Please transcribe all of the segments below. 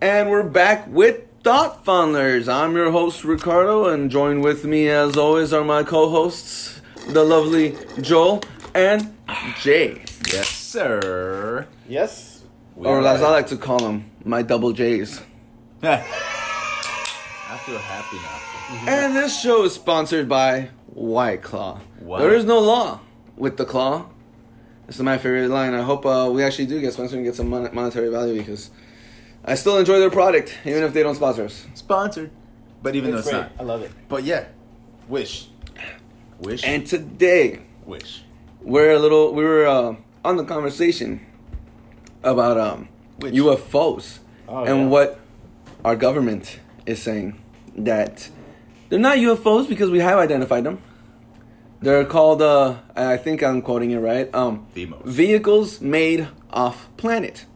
And we're back with Thought Funnelers. I'm your host, Ricardo, and joined with me, as always, are my co hosts, the lovely Joel and Jay. Yes, sir. Yes. We Or are as I like to call them, my double J's. I feel happy now. And this show is sponsored by White Claw. Wow. There is no law with the claw. This is my favorite line. I hope uh, we actually do get sponsored and get some mon- monetary value because I still enjoy their product, even if they don't sponsor us. Sponsored. But even It's though great. it's I love it. But yeah. Wish. Wish. And today, wish. we're a little we were uh, on the conversation about um Which? UFOs Oh, and yeah. what our government is saying that they're not UFOs because we have identified them. They're called uh I think I'm quoting it right. Um vehicles made off planet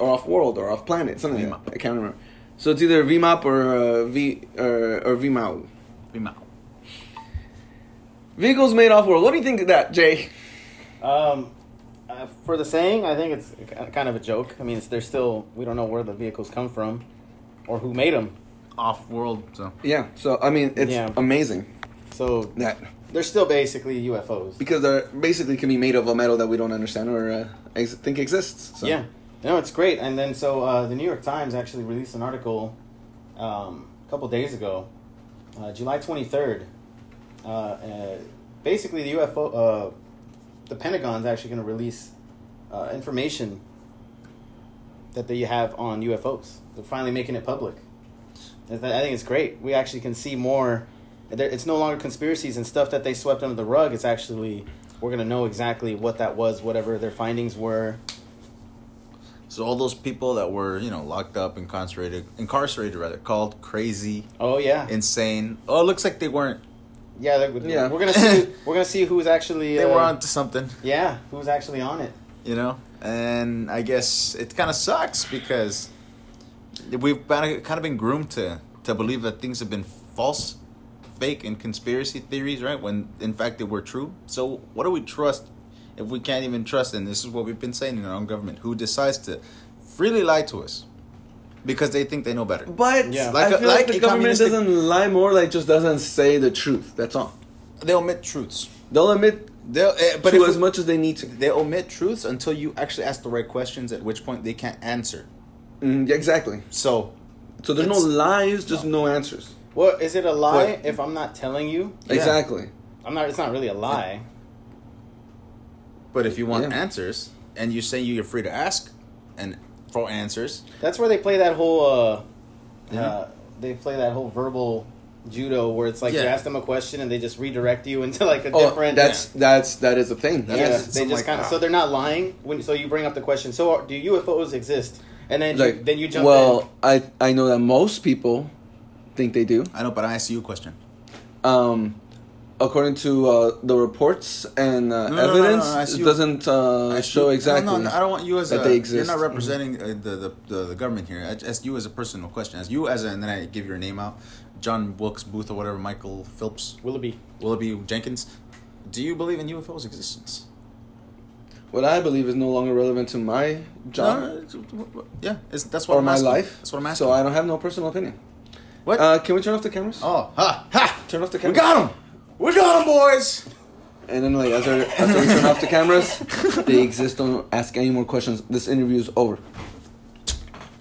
or off world or off planet something like that. I can't remember. So it's either VMAP or uh, V or or VMAU. Vimao. Vehicles made off world. What do you think of that, Jay? Um, uh, for the saying, I think it's kind of a joke. I mean, it's, they're still we don't know where the vehicles come from, or who made them. Off world. So. Yeah. So I mean, it's Yeah. amazing So that they're still basically UFOs. because they're basically can be made of a metal that we don't understand or uh, ex- think exists. So. Yeah, no, it's great. And then so uh, the New York Times actually released an article um, a couple days ago, uh, July twenty third. Uh, uh, basically, the UFO, uh, the Pentagon's actually going to release uh, information that they have on UFOs. They're finally making it public. I th- I think it's great. We actually can see more. It's no longer conspiracies and stuff that they swept under the rug. It's actually we're gonna know exactly what that was, whatever their findings were. So all those people that were, you know, locked up, and incarcerated, incarcerated rather, called crazy, Oh yeah, insane. Oh, it looks like they weren't. yeah. they're- Yeah. We're gonna see. we're gonna see who's actually. They uh, were onto something, Yeah, who's actually on it? you know. And I guess it kind of sucks because we've been, kind of been groomed to to believe that things have been false, fake, and conspiracy theories, right? When in fact they were true. So what do we trust if we can't even trust? And this is what we've been saying in our own government, who decides to freely lie to us because they think they know better. But Yeah. I Like a- feel like, like the government communistic- doesn't lie more, like just doesn't say the truth. That's all. They omit truths. They'll admit They'll, eh, but to as we- much as they need to. they omit truths until you actually ask the right questions. At which point they can't answer. Mm, yeah, exactly. So So there's no lies, just no, answers. Well, is it a lie But- if I'm not telling you? Yeah. Exactly. I'm not. It's not really a lie. But if you want Yeah. answers and you say you're free to ask and for answers, That's where they play that whole. Uh, Yeah. uh, they play that whole verbal judo where it's like you ask them a question and they just redirect you into like a Oh, different. that's that's that is a thing. That's- yeah, Yes. they just like kind of that. so they're not lying when so you bring up the question. So are, do UFOs exist? And then you, Like then you jump well, in. I I know that most people think they do. I know. But I ask you a question. Um, according to uh, the reports and uh, No, no, no, no, evidence, no, it you- doesn't uh, show you- exactly. No, no, I don't want you as that a. they exist. You're not representing uh, the, the, the the government here. I ask you as a personal question. As you as a, and then I give your name out, John Wilkes Booth or whatever, Michael Phillips, Willoughby. Willoughby Jenkins. Do you believe in UFOs' existence? What I believe is no longer relevant to my job No, yeah, it's, that's what or I'm my asking. life. That's what I'm asking. So I don't have no personal opinion. what? Uh, can we turn off the cameras? oh, ha, ha! Turn off the cameras. We got him. We got him, boys. And then like after after we turn off the cameras, they exist. Don't ask any more questions. This interview is over.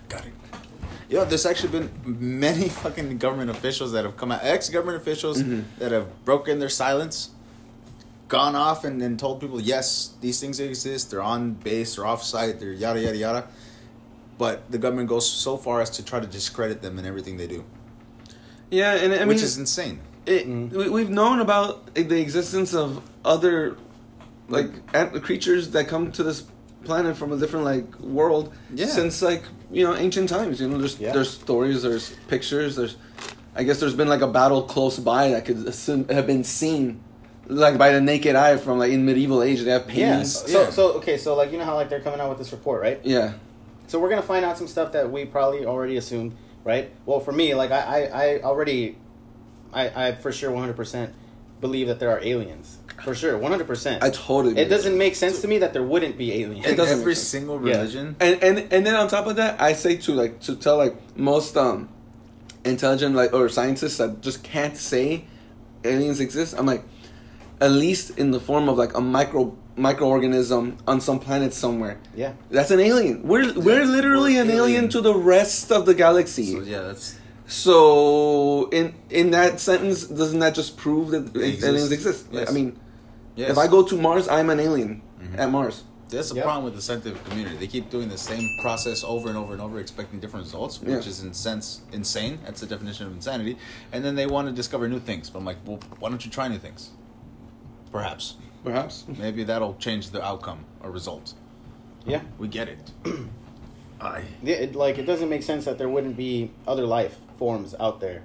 Got it. Yo, there's actually been many fucking government officials that have come out, ex government officials Mm-hmm. that have broken their silence, gone off and, and told people, yes, these things exist, they're on base, they're off site, they're yada, yada, yada. But the government goes so far as to try to discredit them in everything they do, Yeah, and I mean, which is insane. it, we, we've known about the existence of other like ant- creatures that come to this planet from a different like world Yeah. since like you know ancient times. You know, there's Yeah. there's stories, there's pictures, there's I guess there's been like a battle close by that could have been seen like by the naked eye from like in medieval age. They have Yeah. paintings. So Yeah. so okay. So like you know how like they're coming out with this report, right? Yeah. So we're gonna find out some stuff that we probably already assumed, right? Well, for me, like I, I, I already, I, I for sure one hundred percent believe that there are aliens. for sure, one hundred percent. I totally. It doesn't make sense to me that there wouldn't be aliens. It doesn't Every make sense. single Yeah. religion. And and and then on top of that, I say to like to tell like most um intelligent like or scientists that just can't say aliens exist. I'm like, at least in the form of like a micro microorganism on some planet somewhere. Yeah. That's an alien. We're we're literally we're an alien alien. to the rest of the galaxy. So yeah, that's So in in that sentence, doesn't that just prove that They exist. aliens exist? Like, Yes. I mean, yes. if I go to Mars, I'm an alien Mhm. at Mars. That's the Yep. problem with the scientific community. They keep doing the same process over and over and over, expecting different results, which Yeah. is in sense insane. That's the definition of insanity. And then they want to discover new things. But I'm like, well, why don't you try new things? Perhaps. Perhaps. Maybe that'll change the outcome or result. Yeah. We get it. I. Yeah, it, like it doesn't make sense that there wouldn't be other life forms out there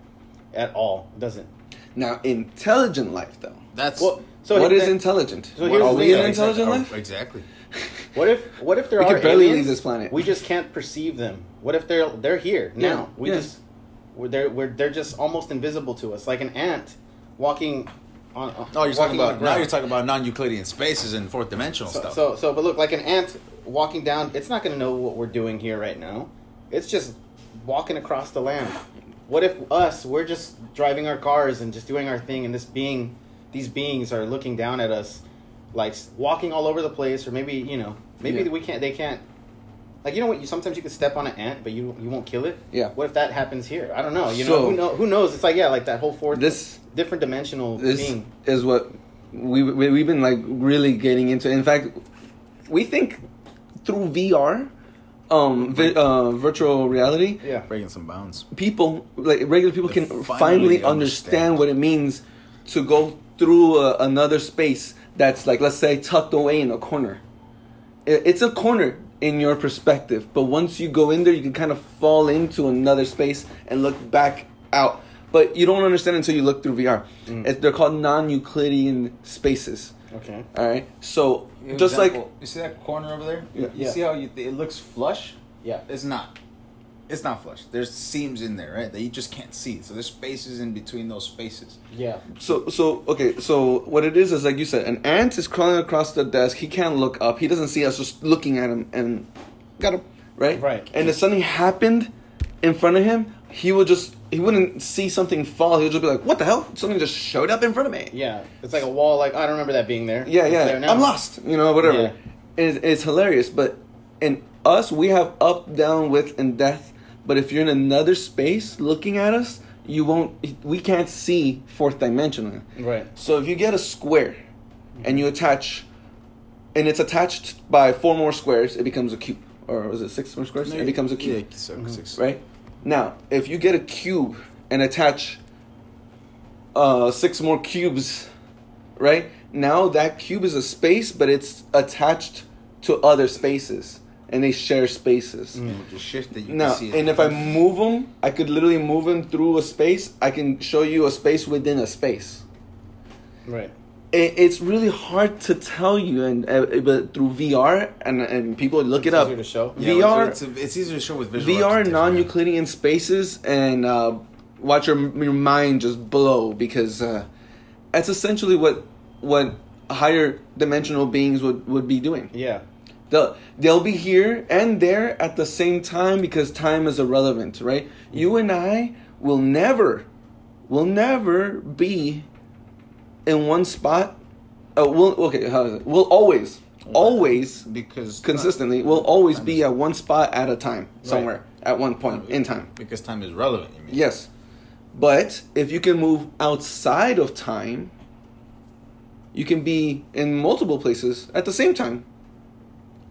at all. It doesn't. Now, intelligent life, though. That's Well, so what he- is then- intelligent? So here's Are the we an intelligent Oh, life? Exactly. What if what if there We are could barely aliens, leave this planet. We just can't perceive them. What if they're they're here Yeah, now? We yeah. just we're they're we're, they're just almost invisible to us, like an ant walking on. on Oh, you're talking about now. You're talking about non-Euclidean spaces and fourth dimensional So, stuff. so so but look, like an ant walking down, it's not going to know what we're doing here right now. It's just walking across the land. What if us, we're just driving our cars and just doing our thing, and this being, these beings are looking down at us, like walking all over the place, or maybe you know, maybe Yeah. we can't, they can't. Like you know what? You sometimes you can step on an ant, but you you won't kill it. Yeah. What if that happens here? I don't know. You So- know, who, know, who knows? It's like yeah, like that whole fourth, This different dimensional this being. is what we, we we've been like really getting into. In fact, we think through VR, um, vi- uh, virtual reality, Yeah. breaking some bounds. people like regular people They can finally finally, understand. understand. what it means to go through a, another space that's like let's say tucked away in a corner. It, it's a corner in your perspective, but once you go in there, you can kind of fall into another space and look back out. But you don't understand until you look through VR. Mm. It, they're called non-Euclidean spaces. Okay. All right, so just like you see that corner over there. Yeah. You Yeah. see how you, it looks flush? Yeah. It's not. It's not flush. There's seams in there, right? That you just can't see. So there's spaces in between those spaces. Yeah. So so okay, so what it is is like you said, an ant is crawling across the desk. He can't look up. He doesn't see us just looking at him and got him right. Right. And if something happened in front of him, he would just he wouldn't see something fall. He would just be like, "What the hell? Something just showed up in front of me." Yeah. It's like a wall. Like I don't remember that being there. Yeah, It's yeah. there now. I'm lost. You know, whatever. Yeah. It, it's hilarious, but in us, we have up, down, width, and depth. But if you're in another space looking at us, you won't. We can't see fourth dimensional. Right. So if you get a square and you attach, and it's attached by four more squares, it becomes a cube. Or was it six more squares? It becomes a cube, Yeah, so, Mhm. six. right? Now, if you get a cube and attach uh, six more cubes, right? Now that cube is a space, but it's attached to other spaces, and they share spaces. You just shift it. You Now, can see it. and if I move them, I could literally move them through a space. I can show you a space within a space. Right. It, it's really hard to tell you, and uh, but through VR and and people look It's it up. easier to show. Yeah, VR It's, it's easier to show with visual. VR non-Euclidean spaces and uh, watch your your mind just blow because uh, that's essentially what what higher dimensional beings would would be doing. Yeah. They'll, they'll be here and there at the same time because time is irrelevant, right? You and I will never, will never be in one spot. Uh, we'll, okay, how is it? We'll always, always, because consistently, we'll always be at one spot at a time, somewhere, at one point in time. because time is relevant. You mean? Yes. But if you can move outside of time, you can be in multiple places at the same time.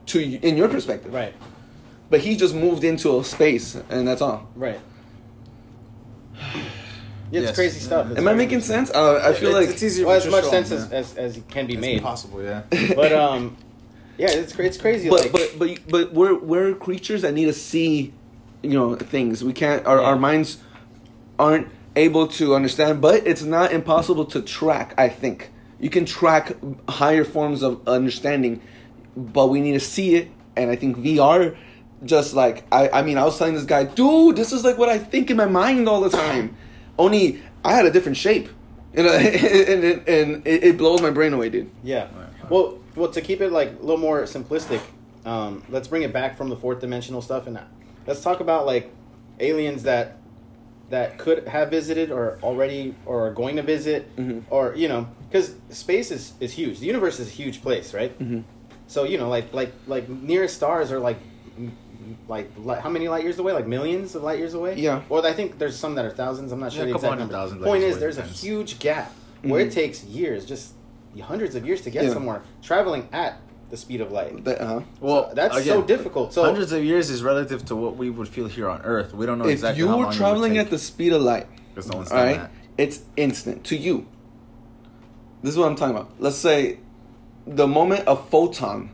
To y- in your perspective, Right. But he just moved into a space, and that's all. Right. Yeah, it's Yes. crazy stuff. It's Am I making sense? Uh, I feel It's- like it's easier Well, to as much show sense them, as, as, as can be It's made. possible, yeah. But um, yeah, it's cra- it's crazy. but like, but but but we're we're creatures that need to see, you know, things. We can't. Our Yeah. our minds aren't able to understand. But it's not impossible to track. I think you can track higher forms of understanding, but we need to see it. And I think VR, just like I, I mean, I was telling this guy, dude, this is like what I think in my mind all the time. Only I had a different shape. You know, and and, and it, it blows my brain away, dude. Yeah. Well, well, to keep it like a little more simplistic, um, let's bring it back from the fourth dimensional stuff and let's talk about like aliens that that could have visited or already or are going to visit Mhm. or you know because space is, is huge the universe is a huge place right Mm-hmm. So you know like like like nearest stars are like m- m- like how many light years away like millions of light years away Yeah. or i think there's some that are thousands i'm not sure a the couple exact hundred number thousand point is there's depends. a huge gap where Mhm. it takes years just hundreds of years to get Yeah. somewhere traveling at the speed of light That, uh-huh. well that's so difficult so hundreds of years is relative to what we would feel here on Earth. We don't know exactly. If exactly you how were long traveling it at the speed of light, Because no one's all that. it's instant to you. This is what I'm talking about. Let's say the moment a photon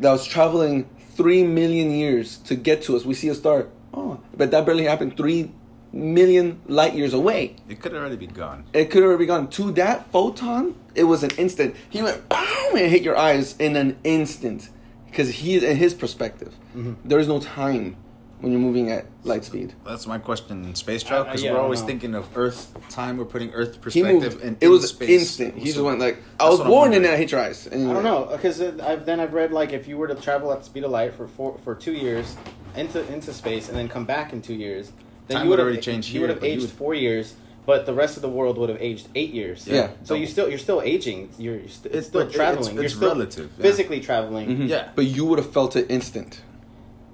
that was traveling three million years to get to us, we see a star. Oh, but that barely happened three million light years away. It could already be gone. It could have already gone to that photon. It was an instant. He went boom and hit your eyes in an instant because he in his perspective. Mhm. There is no time when you're moving at light speed. That's my question in space travel Uh, because yeah, we're always know. thinking of Earth time. We're putting Earth perspective. moved. in, it was space. instant. He just went like, I was born and then wondering. I hit your eyes. And I don't know because I've then I've read like if you were to travel at the speed of light for four, for two years into into space and then come back in two years, then Time you would would already have change You would have aged would- four years, but the rest of the world would have aged eight years. Yeah. So you still you're still aging. You're, you're st- It's- still but traveling. it's- you're still relative, yeah. physically traveling. Mhm. Yeah. But you would have felt it instant.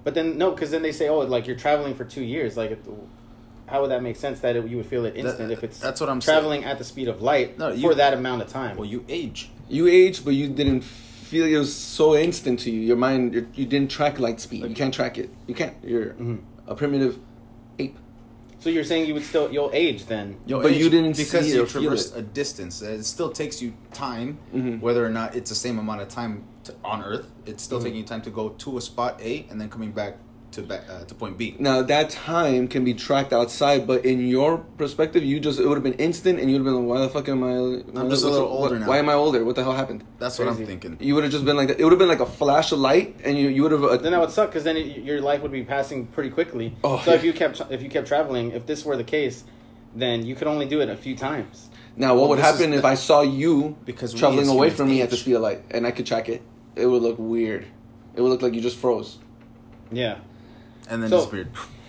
But then no, because then they say, oh, like you're traveling for two years. Like, it, how would that make sense that it, you would feel it instant if it's that's what I'm saying. traveling at the speed of light No, for that amount of time? Well, you age. You age, but you didn't feel it was so instant to you. Your mind, you you didn't track light speed. You can't track it. You can't. You're Mhm. a primitive ape. So you're saying you would still you'll age then? You'll But you didn't because see you or traversed a distance. It still takes you time, Mhm. whether or not it's the same amount of time to, on Earth. It's still Mhm. taking you time to go to a spot A and then coming back to back, uh, to point B. Now that time can be tracked outside, but in your perspective, you just it would have been instant, and you'd have been like, "Why the fuck am I?" I'm just a little older what- now. Why am I older? What the hell happened? That's what I'm thinking. You would have just been like that. It would have been like a flash of light, and you you would have. Uh, Then that would suck because then it, your life would be passing pretty quickly. Oh, so yeah. if you kept if you kept traveling, if this were the case, then you could only do it a few times. now, what Well, would this is happen the- if I saw you Because we traveling away humans from me at the speed of light, and I could track it? It would look weird. It would look like you just froze Yeah. And then So- disappeared.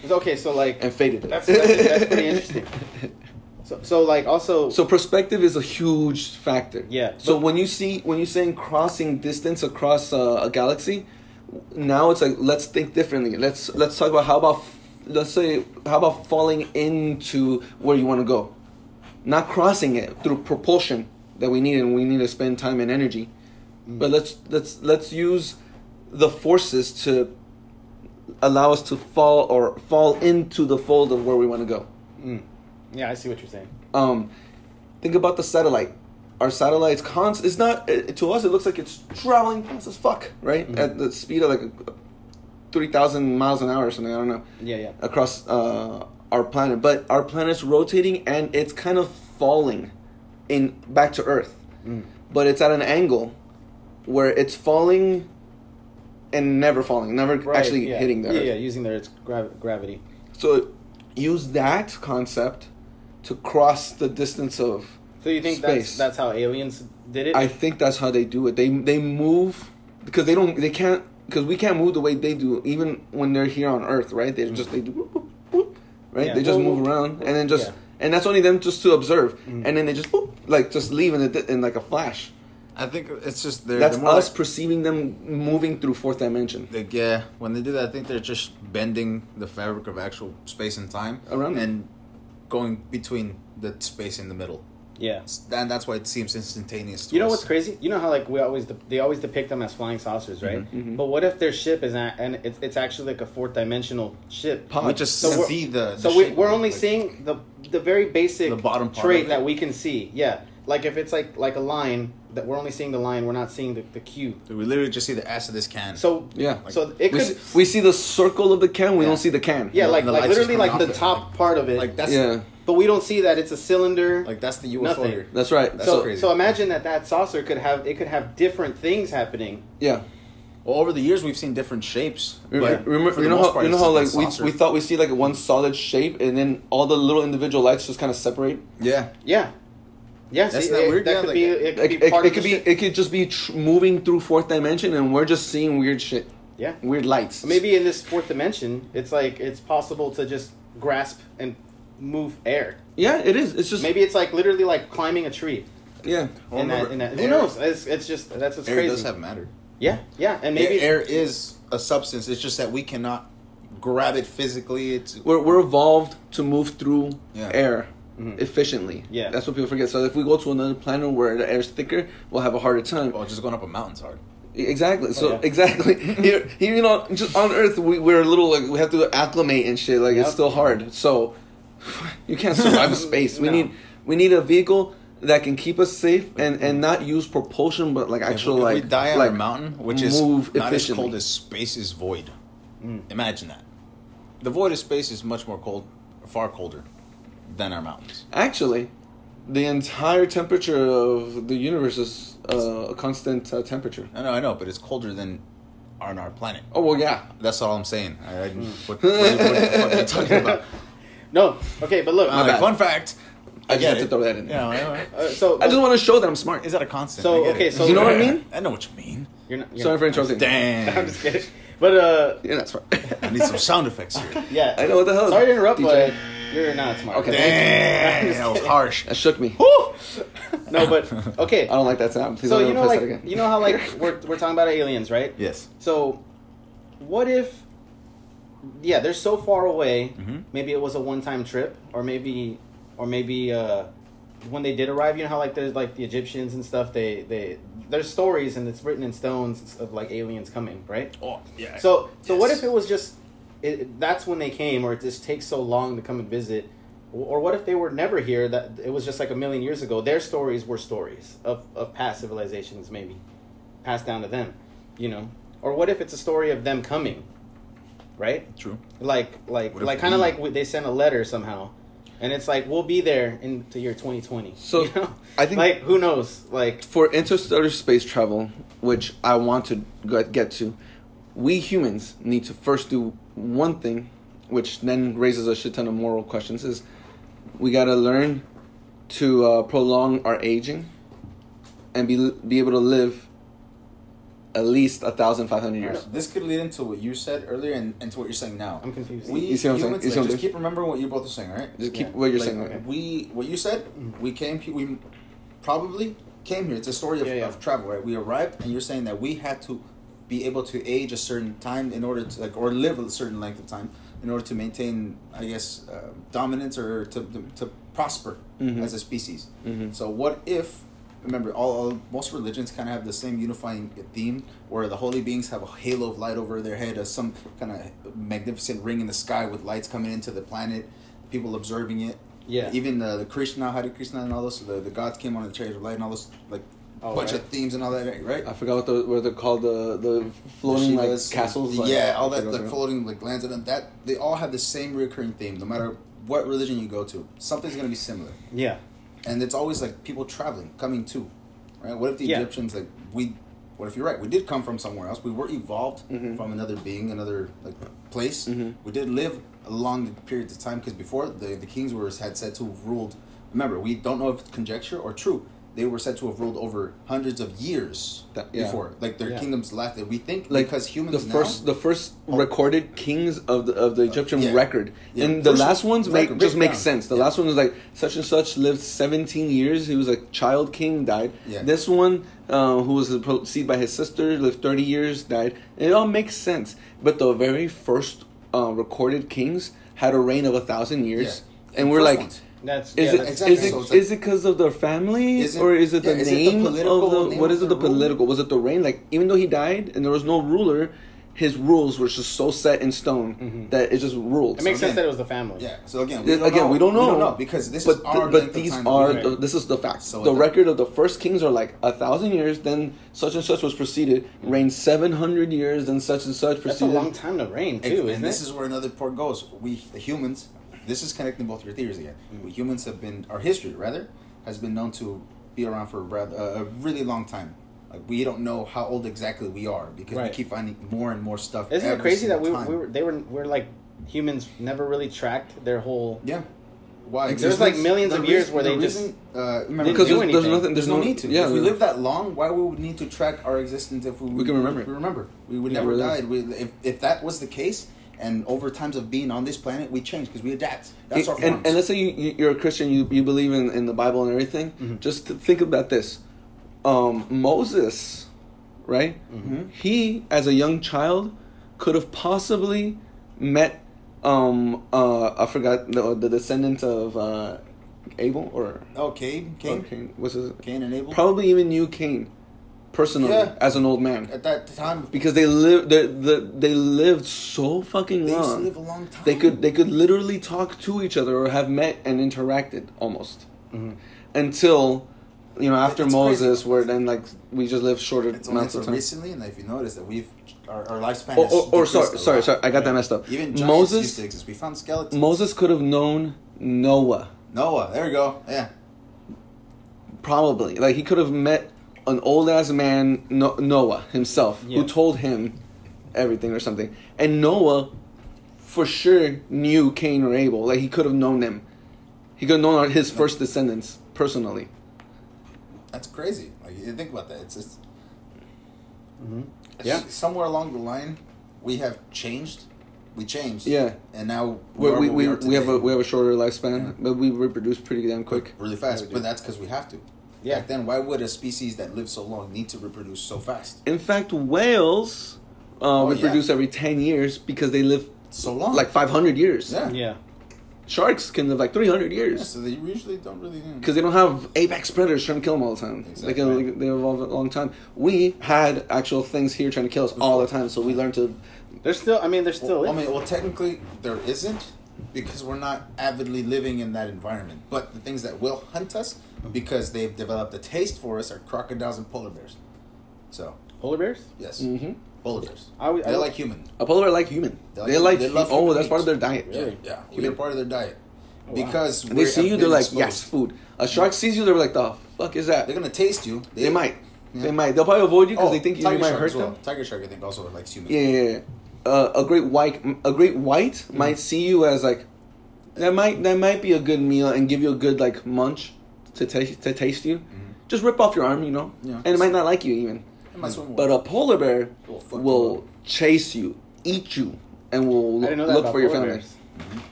Okay, so like and faded. that's that's, that's pretty interesting. So so like also So perspective is a huge factor. Yeah, So when you see when you're saying crossing distance across uh, a galaxy, now it's like let's think differently. Let's let's talk about how about let's say how about falling into where you want to go, not crossing it through propulsion that we need and we need to spend time and energy, Mm. but let's let's let's use the forces to allow us to fall or fall into the fold of where we want to go. mm, yeah, I see what you're saying. Um, think about the satellite. Our satellite's const. It's not it, to us. It looks like it's traveling fast as fuck, right? Mhm. At the speed of like three thousand miles an hour or something. I don't know Yeah, yeah. across uh, our planet, but our planet's rotating and it's kind of falling in back to Earth, Mm. but it's at an angle where it's falling and never falling, never Right, actually yeah. hitting the Yeah, Earth. yeah, using their its grav- gravity. So use that concept to cross the distance of So you think Space. that's that's how aliens did it? I think that's how they do it. They they move because they don't they can't because we can't move the way they do even when they're here on Earth, right? They just they do whoop, whoop, whoop, right? Yeah. They just move around and then just yeah. and that's only them just to observe, Mhm. and then they just like just leave in, a, in like a flash. I think it's just they're, That's they're us like- perceiving them moving through fourth dimension. Like, yeah, when they do that, I think they're just bending the fabric of actual space and time Around them. and going between the space in the middle. yeah. And that's why it seems instantaneous. To You know us. what's crazy? You know how like we always de- they always depict them as flying saucers, right? Mhm, mhm. But what if their ship is at, and it's, it's actually like a fourth dimensional ship? Pod. We just So we're- see the. So the we, we're only like- seeing the the very basic The bottom part trait of it. that we can see. Yeah, like if it's like like a line that we're only seeing the line, we're not seeing the, the cube. We literally just see the ass of this can. So Yeah. so it we, could see, we see the circle of the can. We Yeah. don't see the can. yeah the- like the like literally like the top like- part of it. like that's Yeah. but we don't see that it's a cylinder. like that's the UFO. Nothing. That's right. That's so crazy. so imagine that that saucer could have it could have different things happening. yeah. Well, over the years we've seen different shapes. Remember, remember you know how part, you know how like we, we thought we see like one solid shape and then all the little individual lights just kind of separate. Yeah. Yeah, Yes, That's see, not it- weird, That yeah, could like- be. It could It, be it, part it of could the be shit. it could just be tr- moving through fourth dimension, and we're just seeing weird shit, Yeah. weird lights. Maybe in this fourth dimension, it's like it's possible to just grasp and move air. Yeah, it is. It's just Maybe it's like literally like climbing a tree. yeah. In that, in that, who air- knows? It's, it's just that's what's Air crazy. does have matter. yeah, yeah, and Maybe maybe air is a substance. It's just that we cannot grab it physically. It's We're we're evolved to move through Yeah. air Mhm. efficiently. Yeah. that's what people forget. So if we go to another planet where the air's thicker, we'll have a harder time. well, just going up a mountain's hard. Exactly. So Oh, yeah. exactly here, here, you know, just on Earth, we, we're a little like we have to acclimate and shit. Like it's still hard. So you can't survive space. We No. need we need a vehicle that can keep us safe and and not use propulsion, but like actual if we, like we die on like a mountain, which is move not as cold as space is void. Mm. Imagine that. The void of space is much more cold, far colder than our mountains. Actually, the entire temperature of the universe is uh, a constant uh, temperature. I know, I know, but it's colder than on our planet. Oh well, yeah. That's all I'm saying. I, I, Hmm. what, what, what are you talking about? no. Okay, but look. Uh, bad. fun fact. I just get had to throw that in there. Yeah, all right, all right. uh, so I just want to show that I'm smart. Is that a constant? So, okay, it. so- You know what I mean? I know what you mean. you're not. You're Sorry not, for interrupting. Damn. I'm just kidding. But uh, Yeah, that's right. I need some sound effects here. yeah. I know what the hell. Sorry to interrupt, DJ. but you're not smart. Okay. Damn, that was harsh. That shook me. No, but okay. I don't like that sound. Please So you know, like again. you know how like we're we're talking about aliens, right? Yes. So, what if? Yeah, they're so far away. Mhm. Maybe it was a one-time trip, or maybe, or maybe uh, when they did arrive, you know how like there's like the Egyptians and stuff. They they there's stories and it's written in stones of like aliens coming, right? Oh, yeah. So so what if it was just it, that's when they came, or it just takes so long to come and visit, or what if they were never here? That it was just like a million years ago. Their stories were stories of of past civilizations, maybe passed down to them, you know. Or what if it's a story of them coming, right? True. Like like What like kind of like they sent a letter somehow. And it's like we'll be there into year 2020. So, you know? I think- like who knows? Like for interstellar space travel, which I want to get to, we humans need to first do one thing, which then raises a shit ton of moral questions. Is we gotta learn to uh, prolong our aging and be be able to live at least a thousand five hundred years. This could lead into what you said earlier and, and to what you're saying now. I'm confused. We You see what I'm saying? humans, You see like, what I'm just keep remembering what you both are saying, right? Just keep Yeah. what you're Like, saying. okay. We what you said. We came. We probably came here. It's a story of, Yeah, yeah. of travel, right? We arrived, and you're saying that we had to be able to age a certain time in order to like or live a certain length of time in order to maintain, I guess, uh, dominance or to to, to prosper Mhm. as a species. Mhm. So what if? Remember, all, all most religions kind of have the same unifying theme, where the holy beings have a halo of light over their head, as some kind of magnificent ring in the sky with lights coming into the planet, people observing it. Yeah. Even the, the Krishna, Hare Krishna, and all those, the, the gods came on the chariots of light and all those, like, Oh, bunch right. of themes and all that, right? I forgot what the what they're called the the floating The like Shivas, castles. like- yeah, all that like floating like lands and that they all have the same recurring theme. No matter what religion you go to, something's gonna be similar. yeah. and it's always like people traveling, coming to, right? What if the Yeah. Egyptians like we? What if you're right? We did come from somewhere else. We were evolved Mhm. from another being, another like place. Mhm. We did live a long periods of time because before the the kings were had said to have ruled. Remember, we don't know if it's conjecture or true. They were said to have ruled over hundreds of years That- yeah. before, like their Yeah. kingdoms lasted. We think like because humans the now- first the first Oh. recorded kings of the of the Egyptian yeah. record and the first last ones make just make sense the last one was like such and such lived 17 years he was a child king died Yeah. this one uh, who was proceed by his sister lived 30 years died it all makes sense but the very first uh, recorded kings had a reign of a thousand years and The we're like ones. That's is yeah, it that's exactly. is it So it's like- is it because of their family Is it- or is it the yeah, is it the name political of the name what of it the the rule? political was it the reign like even though he died and there was no ruler his rules were just so set in stone Mhm. that it just ruled It makes So sense again- that it was the family. Yeah. So again, Th- again, we don't know. because this but is th- but length of these time are the, this is the fact So the the- record of the first kings are like a thousand years then such and such was preceded reigned 700 years then such and such preceded. That's a long time to reign And, too, and isn't this it? is where another part goes. We, the humans, this is connecting both your theories again. We humans have been, our history rather, has been known to be around for a, rather, a really long time. Like we don't know how old exactly we are because Right. we keep finding more and more stuff. Isn't it crazy that we, single we were they were we're like humans never really tracked their whole Yeah. Why? There's like millions The of years reason- where the they just uh, remember, didn't Because do there's, there's nothing. There's no need to. Yeah, if we live that long, why would we need to track our existence if we, We can remember. We remember. We would Yeah, never really. died. If if that was the case, and over times of being on this planet, we change because we adapt. That's our and, and let's say you, you- you're a Christian, you, you believe in, in the Bible and everything. Mhm. Just think about this: um, Moses, right? Mhm. He, as a young child, could have possibly met. Um, uh, I forgot the, the descendant of uh, Abel or oh, Cain, Cain, Cain. What's his? Cain and Abel. Probably even knew Cain personally Yeah. as an old man At that time, because they lived. They, the, they lived so fucking they used to long. live a long time. They could they could literally talk to each other or have met and interacted almost Mhm. until you know after It's Moses, crazy. where then like we just live shorter It's only amounts so of time. recently, and if you notice that we've our, our lifespan. Or, has or, or sorry, sorry, sorry, I got that messed up. Even giants used Moses, to exist. We found skeletons. Moses could have known Noah Noah. There we go. Yeah. probably. Like he could have met an old ass man, no, Noah himself, Yeah. who told him everything or something. And Noah, for sure, knew Cain or Abel. Like he could have known them. He could have known his first descendants personally. That's crazy. Like you think about that. It's just Mhm. it's Yeah. somewhere along the line, we have changed. We changed. Yeah. And now We, are we, we, are we have a we have a shorter lifespan, Yeah. but we reproduce pretty damn quick. really fast. Yeah, but that's because we have to. Yeah. Back then, why would a species that lives so long need to reproduce so fast? In fact, whales uh, Oh, reproduce yeah. every ten years because they live So long. like five hundred years. Yeah. Yeah. Sharks can live like three hundred Yeah, years so they usually don't really. because they don't have apex predators trying to kill them all the time. Exactly. They can Exactly. they evolve a long time. We had actual things here trying to kill us all the time, so we learned to. There's still. I mean, there's still. Well, I mean, well, technically there isn't because we're not avidly living in that environment. But the things that will hunt us because they've developed a taste for us are crocodiles and polar bears. So polar bears. yes, hmm polar bears. I I They're would- like human. A polar bear like human. They They like- like. they love oh, human that's part of their diet. Really? Yeah, yeah. Human. We're part of their diet Oh, wow. because And they we see you, they're like, exposed. yes, food. A shark sees you, they're like, the fuck is that? They're gonna taste you. They might. Yeah. They might. They'll probably avoid you because Oh, they think you tiger might hurt well. them. Tiger shark, I think, also likes humans. Yeah, yeah, yeah. Uh, a great white, a great white might see you as like that might that might be a good meal and give you a good like munch to taste to taste you. Just rip off your arm, you know, Yeah. and it might not like you even. It But a polar bear Will you will chase you, eat you, and will I didn't know that look for your polar family. bears.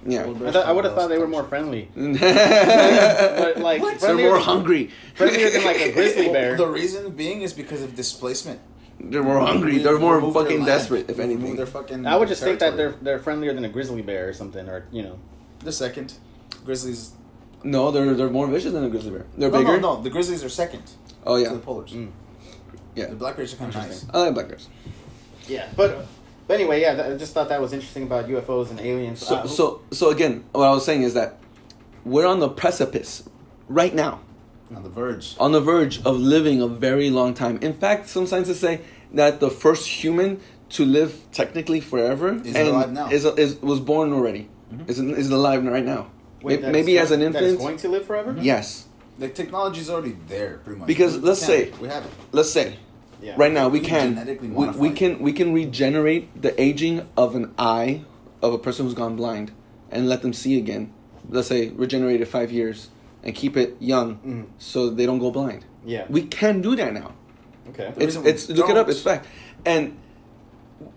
Yeah, I, bears, thought, I would have thought they were more friendly. But like they're more than- hungry. friendlier than like a grizzly Well, bear. The reason being is because of displacement. They're more hungry. We They're more removed fucking land. desperate, if We removed anything. Fucking I would just think that they're they're friendlier than a grizzly bear or something, or you know. the second. Grizzlies. No, they're they're more vicious than a grizzly bear. They're no, bigger. No, no, the grizzlies are second Oh to yeah, the polars. Mm. yeah. The black bears are kind of nice. Interesting. I like black bears. Yeah, but but anyway, yeah, I just thought that was interesting about UFOs and aliens. So, Uh, so, so again, what I was saying is that we're on the precipice right now, On the verge. on the verge of living a very long time. In fact, some scientists say that the first human to live technically forever Is and alive now. is, is was born already. Mm-hmm. Is is alive right now. wait, May- Maybe is as an going- that is infant. going to live forever. Yes. The technology is already there, pretty much. Because We let's can. say- we have it. Let's say Yeah. right now we We can genetically we, we can we can regenerate the aging of an eye of a person who's gone blind and let them see again let's say regenerate it five years and keep it young Mhm. so they don't go blind Yeah. we can do that now Okay. The it's, it's look it up it's fact and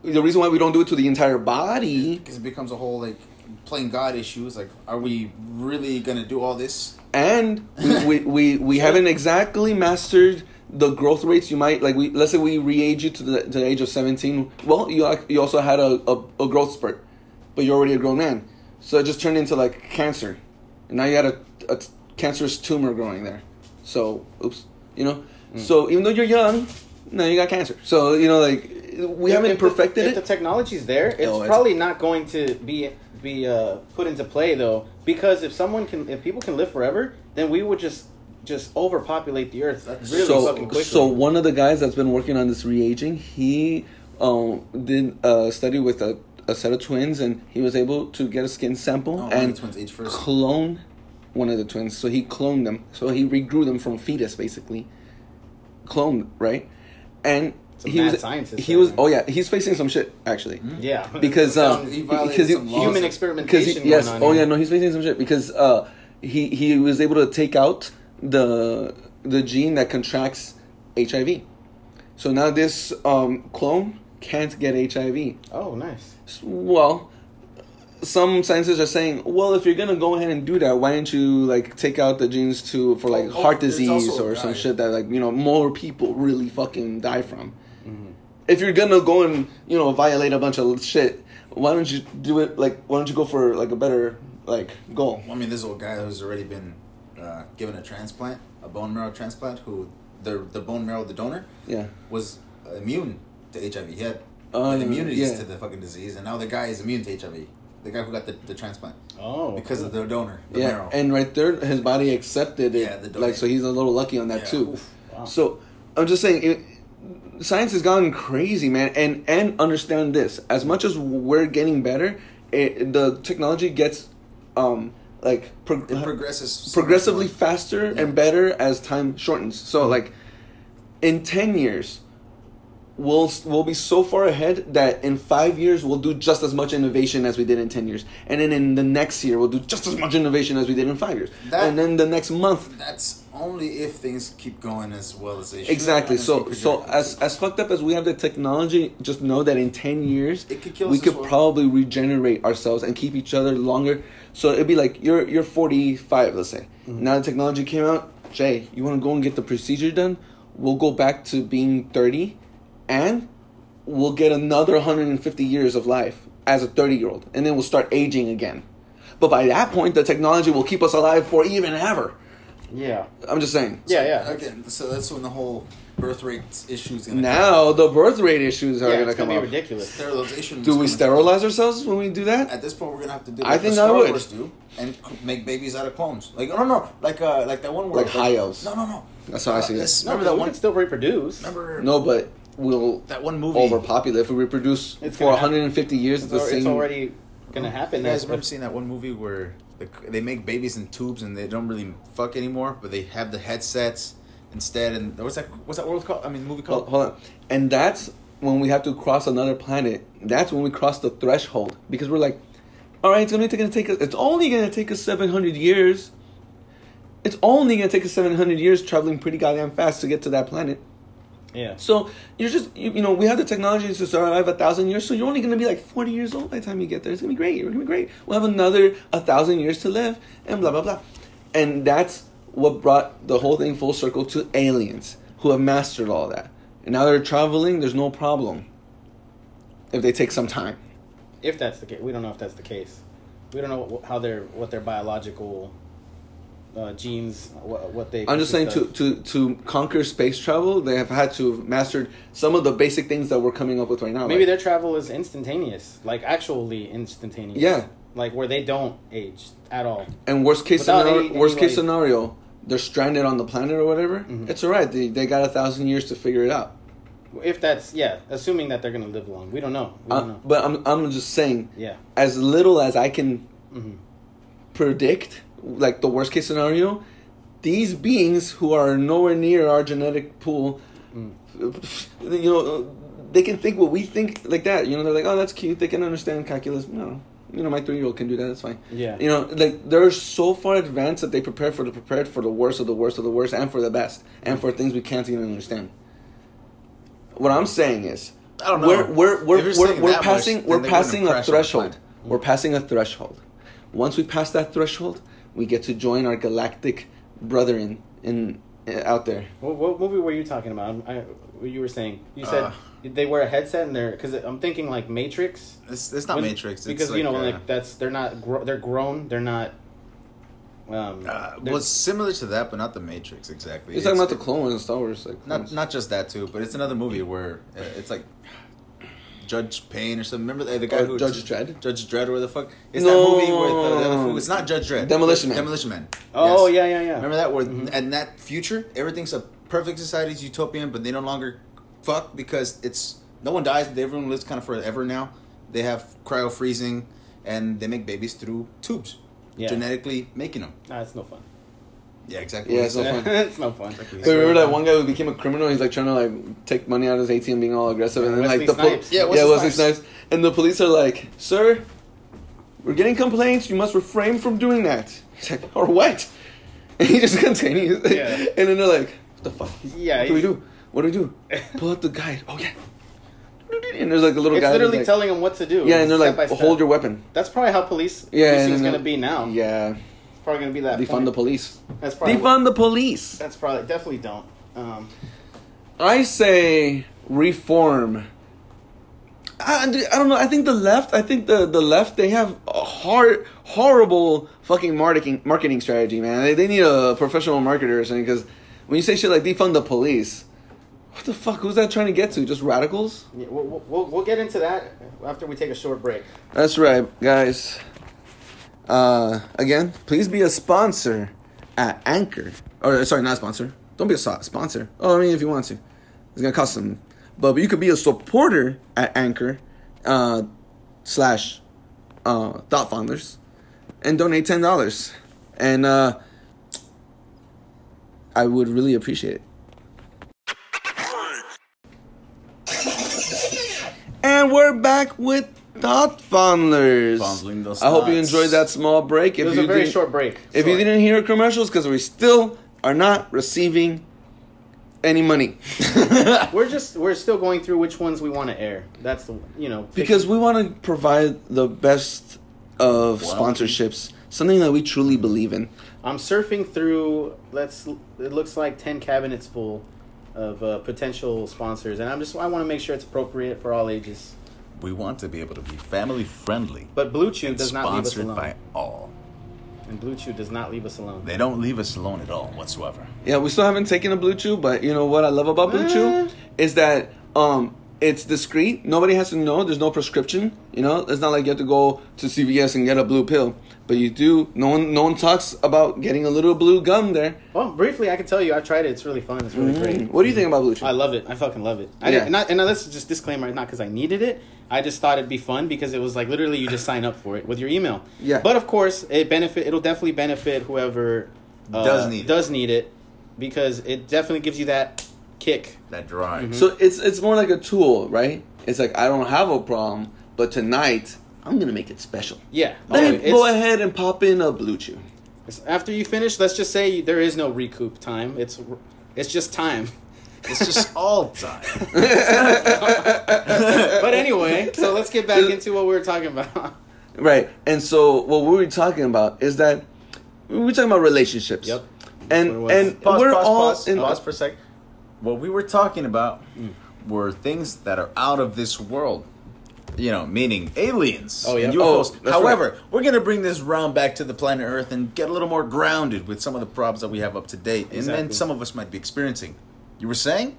the reason why we don't do it to the entire body Because it becomes a whole like playing God issue. It's like, are we really gonna do all this? and we, we, we, we haven't exactly mastered the growth rates you might like we let's say we re-age you to the, to the age of 17 well you you also had a, a, a growth spurt but you're already a grown man so it just turned into like cancer and now you had a, a cancerous tumor growing there so oops you know Mm. so even though you're young now you got cancer so you know like we If- haven't if the- perfected if it the technology's there, it's Oh, it's- probably not going to be be uh, put into play though, because if someone can, if people can live forever, then we would just just overpopulate the earth That's- really so, fucking quickly. So one of the guys that's been working on this re-aging, he um, did a study with a, a set of twins, and he was able to get a skin sample Oh, and twins age first. clone one of the twins. So he cloned them. So he regrew them from fetus, basically. Cloned, right? And Some he mad was scientist he was man. oh yeah he's facing some shit actually yeah, because um, because he, human Because experimentation because he, yes going on. oh here. yeah no he's facing some shit because uh he he was able to take out the the gene that contracts HIV. So now this um, clone can't get HIV. Oh, nice. Well, some scientists are saying, well, if you're gonna go ahead and do that, why don't you like take out the genes to for like Oh, oh, heart there's disease or some shit that like you know more people really fucking die from. Mm-hmm. If you're gonna go and you know violate a bunch of shit, why don't you do it like why don't you go for like a better like goal? I mean, this old guy who's already been uh, given a transplant, a bone marrow transplant, who the the bone marrow, the donor, Yeah. was uh, immune to HIV. He had uh, Oh, an immunities yeah. to the fucking disease, and now the guy is immune to HIV. The guy who got the, the transplant Oh, because of the donor, the yeah, marrow. and right there, his body accepted it. Yeah, the like so, he's a little lucky on that Yeah. too. Oof, wow. So I'm just saying, it, science has gone crazy, man. And and understand this: as much as we're getting better, it, the technology gets um like pro- it progresses so progressively faster Yeah. and better as time shortens. So like in 10 years we'll we'll be so far ahead that in 5 years we'll do just as much innovation as we did in 10 years. And then in the next year we'll do just as much innovation as we did in 5 years. That- and then the next month That's only if things keep going as well as they should. Exactly. So so as as fucked up as we have the technology, just know that in ten years It could kill we could well. probably regenerate ourselves and keep each other longer. So it'd be like you're you're forty five, let's say. Mm-hmm. Now the technology came out. Jay, you want to go and get the procedure done? We'll go back to being thirty, and we'll get another hundred and fifty years of life as a thirty year old, and then we'll start aging again. But by that point, the technology will keep us alive for even ever. yeah, I'm just saying. yeah, yeah. Again, so that's when the whole birth rate issues. gonna Now the birth rate issues are yeah, gonna it's come gonna be up. ridiculous. sterilization. Do we sterilize ourselves when we do that? At this point, we're gonna have to do. I Like think the I Star would. Wars do and make babies out of clones. Like no, no, like uh, like that one where Like high elves. No, no, no. That's how I see it. this- No, Remember but that we one? can still reproduce. Remember No, but we'll that one movie? overpopulate if we reproduce It's for gonna happen. 150 years. It's, the al- same. it's already gonna oh. happen. You guys That's remember seeing that one movie where the, they make babies in tubes and they don't really fuck anymore, but they have the headsets instead. And what's that? What's that world called? I mean, movie Hold, called? hold on, and that's when we have to cross another planet. That's when we cross the threshold because we're like, all right, it's only gonna take us. It's only gonna take us 700 years. It's only gonna take us 700 years traveling pretty goddamn fast to get to that planet. Yeah. So you're just you, you know we have the technology to survive a thousand years. So you're only going to be like forty years old by the time you get there. It's going to be great. You're going to be great. We'll have another a thousand years to live, and blah blah blah. And that's what brought the whole thing full circle to aliens who have mastered all that. And now they're traveling. There's no problem if they take some time. If that's the case, we don't know if that's the case. We don't know how their what their biological uh, genes, what, what they. I'm just saying to, to to conquer space travel, they have had to have mastered some of the basic things that we're coming up with right now. Maybe like- their travel is instantaneous, like actually instantaneous. Yeah. Like where they don't age at all. And worst case Without scenario, any- worst case scenario, they're stranded on the planet or whatever. Mhm. It's alright. They they got a thousand years to figure it out. If that's yeah, assuming that they're gonna live long, we don't know. We Uh, don't know. but I'm I'm just saying, Yeah. as little as I can hmm predict, like the worst case scenario, these beings who are nowhere near our genetic pool, Mm. you know, they can think what we think like that. You know, they're like, oh, that's cute. They can understand calculus. No, you know, my three year old can do that. That's fine. Yeah. You know, like they're so far advanced that they prepare for the prepared for the worst of the worst of the worst and for the best and for things we can't even understand. What I'm saying is, I don't know. we're we're we're we're, we're that much, passing we're passing a crash on the threshold. We're passing a threshold. Once we pass that threshold, we get to join our galactic brethren in uh, out there. What, what movie were you talking about? I'm- what you were saying you said Uh. they wear a headset and they're because I'm thinking like Matrix. It's, it's not When- Matrix. It's because like, you know uh, like that's they're not gro- they're grown they're not. Um, uh, they're- well, similar to that, but not the Matrix exactly. You're talking about the Clone Wars and Star Wars, like Not not just that too, but it's another movie where uh, it's like Judge Payne or something. Remember the, the guy Oh, who Judge Dredd? Judge Dredd or where the fuck? It's No. that movie with uh, the other fool. It's not Judge Dredd. Demolition Man. Demolition Man. oh Yes. yeah yeah yeah. Remember that where Mhm. in that future everything's a perfect society, it's utopian, but they no longer fuck because it's no one dies. Everyone lives kind of forever now. They have cryo freezing and they make babies through tubes, Yeah. genetically making them. Nah, it's no fun. Yeah, exactly. Yeah, it's he no fun. it's no fun. Wait, remember that one guy who became a criminal? He's like trying to like take money out of his ATM, being all aggressive, and then Wesley like the pol- Snipes. Yeah, yeah, Wesley Wesley Snipes. Snipes, and the police are like, "Sir, we're getting complaints. You must refrain from doing that. He's like, or what? And he just continues. Yeah. And then they're like, what the fuck? Yeah, What do we do? What do we do? Pull out the guide. Oh yeah. And there's like a little It's guy. literally like, telling him what to do. Yeah, and they're step like, hold your weapon. That's probably how police Yeah, policing's and then- gonna be now. Yeah. It's probably gonna be that. Defund point. the police. That's probably. Defund the police. That's probably definitely don't. Um, I say reform. I, I don't know. I think the left. I think the, the left. They have a hard, horrible fucking marketing marketing strategy, man. They, they need a professional marketer or something. Because when you say shit like defund the police, what the fuck? Who's that trying to get to? Just radicals? yeah, we'll, we'll, we'll get into that after we take a short break. That's right, guys. Uh, again, please be a sponsor at Anchor. Or sorry, not a sponsor. Don't be a sponsor. Oh, I mean, if you want to, it's gonna cost some. But, but you could be a supporter at Anchor, uh, slash, uh, Thought Fondlers, and donate ten dollars, and uh, I would really appreciate it. And we're back with Thought Fondlers. Fondling those I hope you thoughts. enjoyed that small break. It If was you a very didn't- short break. If you Short. didn't hear commercials, because we still are not receiving any money, we're just we're still going through which ones we want to air. That's the you know because we want to provide the best of Wow. sponsorships, something that we truly believe in. I'm surfing through. Let's. It looks like ten cabinets full of uh, potential sponsors, and I'm just. I want to make sure it's appropriate for all ages. We want to be able to be family friendly. But Blue Chew and does not leave us sponsored alone. by all. And Blue Chew does not leave us alone. They don't leave us alone at all whatsoever. Yeah, we still haven't taken a Blue Chew, but you know what I love about Blue. Chew is that um it's discreet. Nobody has to know. There's no prescription. You know, it's not like you have to go to CVS and get a blue pill. But you do. No one, no one talks about getting a little blue gum there. Well, briefly, I can tell you, I've tried it. It's really fun. It's really Mm. great. What do you think about Blue Chew? I love it. I fucking love it. I Yeah. didn't, not, and now this is just disclaimer, not because I needed it. I just thought it'd be fun because it was like literally you just sign up for it with your email. Yeah. But of course, it benefit. It'll definitely benefit whoever uh, Does need it. need it because it definitely gives you that kick. That drive. Mm-hmm. So it's it's more like a tool, right? It's like I don't have a problem, but tonight I'm gonna make it special. Yeah. Let Oh, me it's- go ahead and pop in a Blue Chew. After you finish, let's just say there is no recoup time. It's it's just time. It's just all time. But anyway, so let's get back into what we were talking about. Right. And so what we were talking about is that we were talking about relationships. Yep. And what and Pause, we're pause, all pause, in pause for a sec. What we were talking about mm. were things that are out of this world. You know, meaning aliens Oh, yeah. and Oh, UFOs. that's However, we're going to bring this round back to the planet Earth and get a little more grounded with some of the problems that we have up to date. And then some of us might be experiencing. You were saying?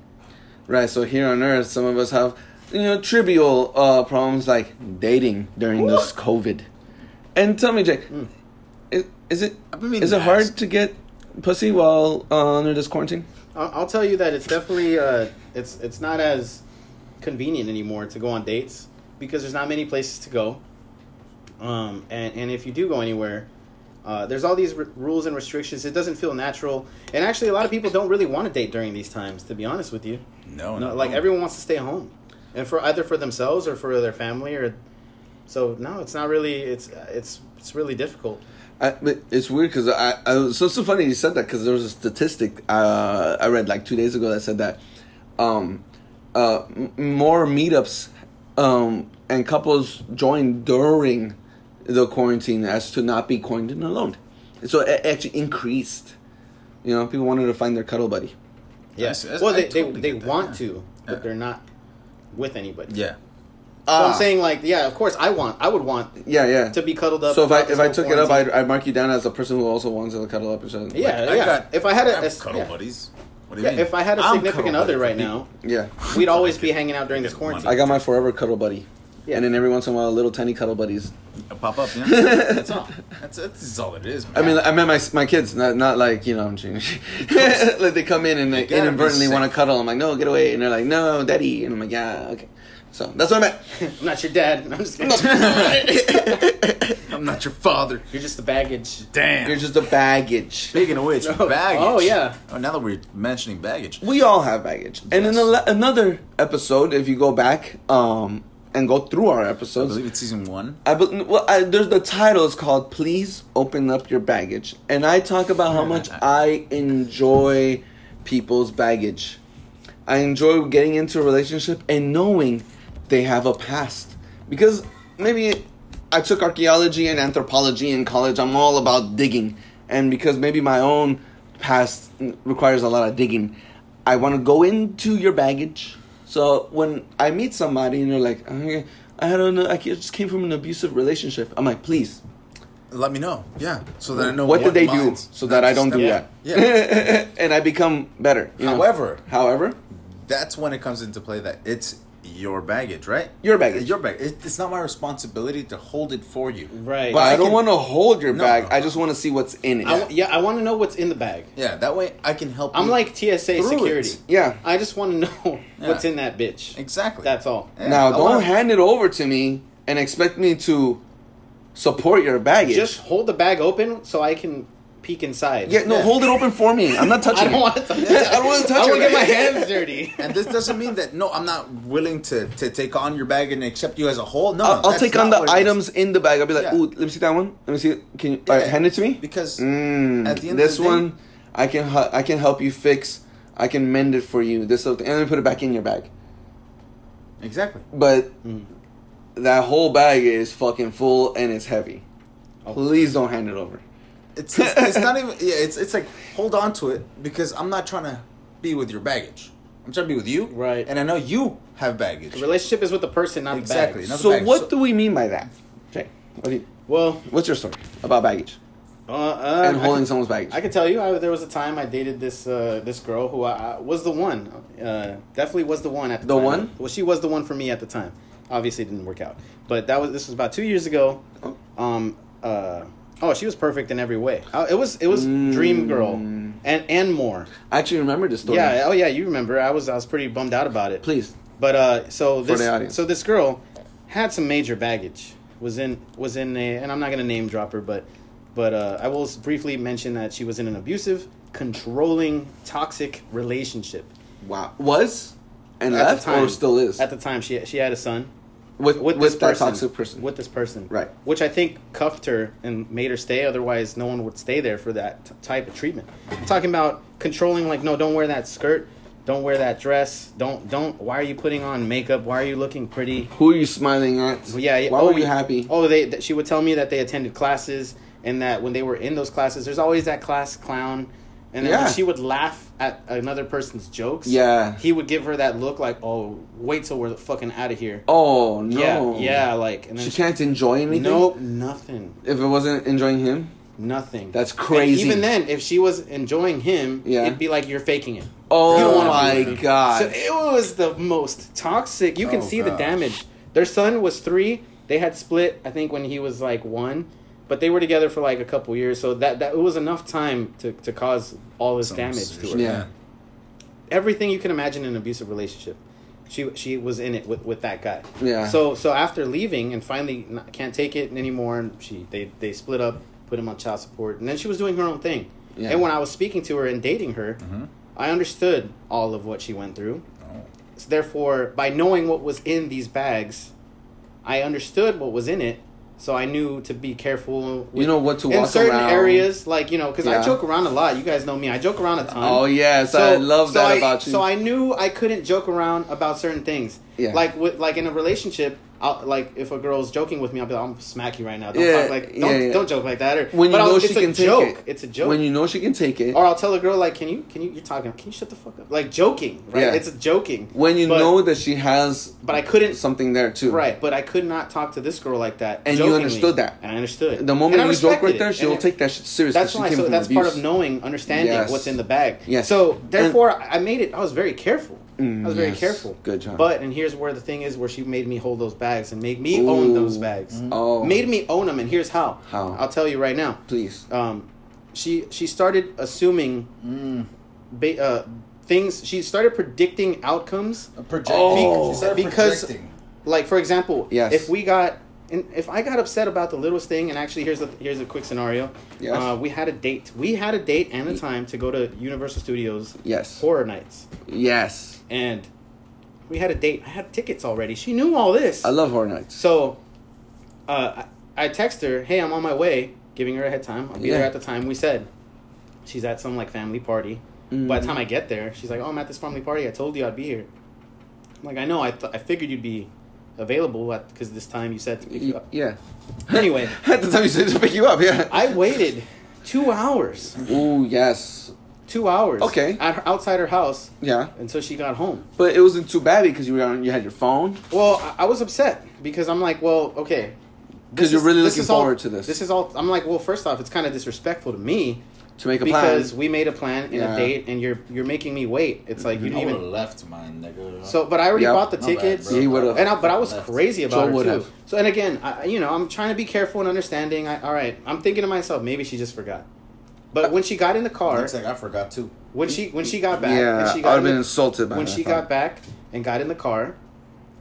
Right, so here on Earth, some of us have, you know, trivial uh, problems like dating during this COVID. And tell me, Jake, Hmm. is, is it is it hard to get pussy while uh, under this quarantine? I'll, I'll tell you that it's definitely uh, it's it's not as convenient anymore to go on dates because there's not many places to go. Um, and and if you do go anywhere, uh, there's all these r- rules and restrictions. It doesn't feel natural, and actually, a lot of people don't really want to date during these times. To be honest with you, No, no, no. like no. everyone wants to stay home, and for either for themselves or for their family or. So no, it's not really. It's it's it's really difficult. I, it's weird because I, I was so so funny you said that because there was a statistic uh, I read like two days ago that said that um, uh, m- more meetups um, and couples joined during the quarantine as to not be quarantined alone. So it actually increased. You know, people wanted to find their cuddle buddy. Yes. Yes, well, they they, totally they get that, want yeah. to, but Yeah. they're not with anybody. Yeah. So Ah. I'm saying like, yeah, of course, I want, I would want Yeah, yeah. to be cuddled up. so if I if I whole took it up. I'd, I'd mark you down as a person who also wants to cuddle up or something. yeah, I yeah. got- if I had I a, have a- cuddle yeah. buddies. What do you Yeah, mean? if I had a I'm significant other right for now, yeah. we'd always be hanging out during this quarantine. I got my forever cuddle buddy. Yeah. And then every once in a while, little tiny cuddle buddies. people. Pop up, yeah. that's all. That's, that's all it is. I mean. I meant my my kids, not not like you know, I'm changing. like they come in and they gotta be inadvertently want to safe. cuddle. I'm like, no, get away, and they're like, no, daddy, and I'm like, yeah, okay. So that's what I meant. I'm not your dad. I'm just I'm not your father. You're just the baggage. Damn. You're just a baggage. Speaking of which, Oh, baggage. oh, yeah. Oh, now that we're mentioning baggage, We all have baggage. And in Yes. a, another episode, if you go back, um, and go through our episodes. I believe it's season one. I be- well, I, there's the title is called "Please Open Up Your Baggage," and I talk about how much I enjoy people's baggage. I enjoy getting into a relationship and knowing they have a past because maybe I took archaeology and anthropology in college. I'm all about digging, and because maybe my own past requires a lot of digging, I want to go into your baggage. So when I meet somebody and they're like, "Okay, I had an, I just came from an abusive relationship, I'm like, please, Let me know. Yeah, so that I know what, did they do so that I don't do that? Yeah. and I become better. you know? However, however, that's when it comes into play that it's your baggage, right? Your baggage. Your bag. It, it's not my responsibility to hold it for you. Right. but I, I don't want to hold your No, bag. no. I just want to see what's in it. I w- yeah, I want to know what's in the bag. Yeah, that way I can help. I'm you like TSA security. it. yeah. I just want to know what's in that bitch. Exactly. That's all. Yeah, now I don't wanna- hand it over to me and expect me to support your baggage. Just hold the bag open so I can peek inside. yeah, no, Yeah. hold it open for me. I'm not touching I don't want to touch Yeah, I don't wanna touch I it. want to get my hands dirty. And this doesn't mean that no, I'm not willing to to take on your bag and accept you as a whole. No, I'll, I'll take on the what it is. items in the bag. I'll be like, Yeah. ooh, let me see that one. Let me see. it. Can you all right, Yeah. hand it to me? because Mm, at the end this of the day, one, I can hu- I can help you fix. I can mend it for you. This other thing, and then put it back in your bag. exactly. But Mm. that whole bag is fucking full and it's heavy. Oh. Please don't hand it over. It's, it's it's not even yeah. It's it's like hold on to it because I'm not trying to be with your baggage. I'm trying to be with you, Right. And I know you have baggage. The relationship is with the person, not Exactly, the bag. not- So bag. what So- do we mean by that? Okay, what do you, Well, what's your story about baggage uh, uh, and holding can- someone's baggage? I can tell you, I, there was a time I dated this uh, this girl who I, I was the one. Uh, definitely was the one at the, The time. one? Well, she was the one for me at the time. Obviously, it didn't work out. But that was this was about two years ago. Oh. Um. Oh, she was perfect in every way. Uh, it was it was dream girl, Mm. and and more. I actually remember this story. Yeah. Oh yeah. You remember? I was I was pretty bummed out about it. Please. But uh, so this the audience. so this girl had some major baggage. Was in was in a, and I'm not gonna name drop her, but but uh, I will briefly mention that she was in an abusive, controlling, toxic relationship. Wow. Was and At the left or time- still is At the time, she she had a son with with, with, this that person, toxic person. With this person, Right. Which I think cuffed her and made her stay. Otherwise, no one would stay there for that t- type of treatment. I'm talking about controlling. Like, no, don't wear that skirt. Don't wear that dress. Don't don't. Why are you putting on makeup? Why are you looking pretty? Who are you smiling at? Yeah. yeah. Why oh, were you we- happy? Oh, they. She would tell me that they attended classes, and that when they were in those classes, there's always that class clown, and then Yeah. when she would laugh at another person's jokes. Yeah. He would give her that look like, "Oh, wait till we're fucking out of here." Oh no. Yeah, yeah, like, and then She can't enjoy anything. Nope, nothing, If it wasn't enjoying him, nothing. That's And crazy. even then, if she was enjoying him, Yeah. it'd be like you're faking it. Oh my. God. So it was the most toxic. You can Oh, see the damage. Their son was three. They had split. I think when he was like one, but they were together for like a couple years. So that that it was enough time to to cause all this Some damage to her. Yeah. Everything you can imagine in an abusive relationship. She she was in it with, with that guy. Yeah. So so after leaving and finally not, can't take it anymore, and she they they split up, put him on child support, and then she was doing her own thing. Yeah. And when I was speaking to her and dating her, Mhm. I understood all of what she went through. Oh. So therefore, by knowing what was in these bags, I understood what was in it. So I knew to be careful. You know what to watch in certain around. areas, like you know, because Yeah. I joke around a lot. You guys know me; I joke around a ton. Oh yes, I love that I, about you. So I knew I couldn't joke around about certain things. Yeah. Like with like in a relationship, I'll, like if a girl's joking with me, I'll be like, "I'm smack you right now." Don't Yeah, talk like don't yeah. don't joke like that. Or when you but I'll- know it's she can joke. it. It's a joke. When you know she can take it. or I'll tell a girl like, "Can you can you you're talking? Can you shut the fuck up?" Like joking, right? Yeah. It's a joking. when you But- know that she has but I couldn't. something there too. Right, but I could not talk to this girl like that. And you understood that. And I understood. The moment I you joke right there, she'll take that shit seriously. That's why. So that's abuse. part of knowing, understanding Yes. what's in the bag. Yes. So And- therefore, I made it. I was very careful. Mm, I was very yes. careful. Good job. But and here's where the thing is, where she made me hold those bags and made me own those bags. Oh. Made me own them, and here's how. How? I'll tell you right now. Please. Um, she she started assuming Mm. ba- uh, things. She started predicting outcomes. Projecting. Oh. She started Because- projecting. Like for example, Yes. if we got. and If I got upset about the littlest thing, and actually here's a here's a quick scenario. Yes. Uh, we had a date. We had a date and a time to go to Universal Studios Yes. Horror Nights, Yes. And We had a date. I had tickets already. She knew all this. I love horror nights. So, uh, I, I text her, "Hey, I'm on my way," giving her a head time. I'll be there at the time we said. She's at some like family party. By the time I get there, she's like, "Oh, I'm at this family party. I told you I'd be here." I'm like, "I know. I th- I figured you'd be available at because this time you said to pick you up." yeah. Anyway, At the time you said to pick you up, yeah. I waited two hours. Ooh, yes. Two hours. Okay. At her, outside her house Yeah. until she got home. But it wasn't too bad because you were on, you had your phone. Well, I, I was upset because I'm like, well, okay. Because you're really this looking is all- forward to this. This is all. I'm like, well, first off, it's kind of disrespectful to me To make a because plan. we made a plan and Yeah. a date, and you're you're making me wait. It's like you didn't would have even. left mine, nigga. So, but I already Yep. bought the Not bad, tickets. bro. Yeah, he would've. And I, but I was Left. crazy about Joe her too. So, and again, I, you know, I'm trying to be careful and understanding. I, all right, I'm thinking to myself, maybe she just forgot. But when she got in the car, Looks like I forgot too. when she when she got back, yeah, and she I got would have in been the- insulted by when that, she got thought. back and got in the car,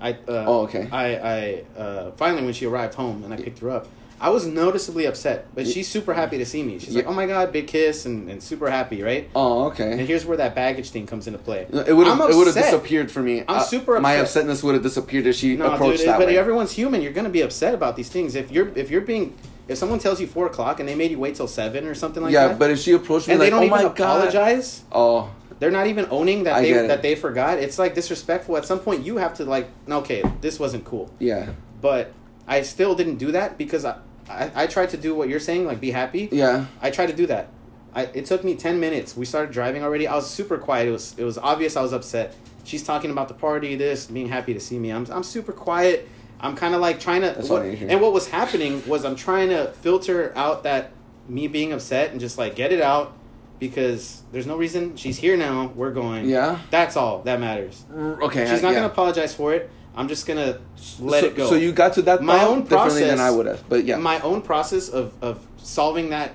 I uh, Oh, okay. I I uh, finally when she arrived home and I picked her up, I was noticeably upset, but she's super happy to see me. She's like, Yeah. "Oh my god, big kiss," and, and super happy, right? Oh, okay. And okay. here's where that baggage thing comes into play. It would have I'm it would have upset. disappeared for me. I'm Uh, super My upset. upsetness would have disappeared if she No, approached dude, that but way. everyone's human. You're gonna be upset about these things. If you're if you're being if someone tells you four o'clock and they made you wait till seven or something like yeah, that, yeah. but if she approached me and like, they don't "Oh even my god," apologize, oh, they're not even owning that I they that they forgot. It's like disrespectful. At some point, you have to like, okay, this wasn't cool. yeah, But I still didn't do that because I, I, I tried to do what you're saying, like be happy. yeah. I tried to do that. I, it took me ten minutes. We started driving already. I was super quiet. It was it was obvious I was upset. She's talking about the party, this, being happy to see me. I'm I'm super quiet. I'm kind of like trying to. What- and what was happening was I'm trying to filter out that me being upset and just like get it out because there's no reason. She's here now. We're going. Yeah? That's all that matters. Mm, okay, She's not yeah. gonna apologize for it. I'm just gonna let so, it go. So you got to that My own differently than I would have, but yeah, my own process of, of solving that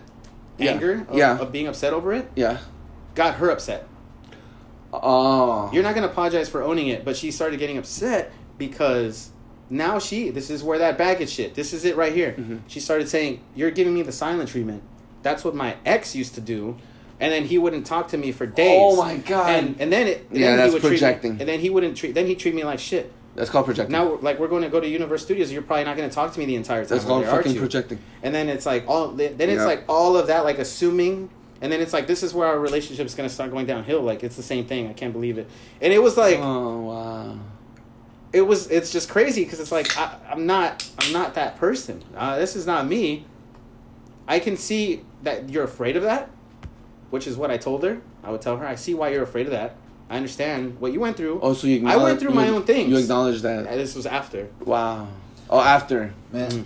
Yeah. anger of, Yeah. of being upset over it yeah. got her upset. Oh, You're not gonna apologize for owning it, but she started getting upset because now she this is where that baggage shit. This is it right here. Mm-hmm. She started saying, "You're giving me the silent treatment." That's what my ex used to do, and then he wouldn't talk to me for days. Oh my God. And and then it and Yeah, then that's he would treat me- projecting. and then he wouldn't treat. Then he treat me like shit. that's called projecting. Now, like we're going to go to Universe Studios, you're probably not going to talk to me the entire time. that's called there, fucking projecting. And then it's like all then it's Yeah. like all of that like assuming and then it's like this is where our relationship is going to start going downhill like it's the same thing. I can't believe it. And it was like oh wow. It was it's just crazy because it's like I, I'm not I'm not that person. Uh, this is not me. I can see that you're afraid of that, which is what I told her. I would tell her, I see why you're afraid of that. I understand what you went through. Oh, so you I went acknowledge- through my own things. You acknowledge And that. this was after. Wow. Oh, after. Man,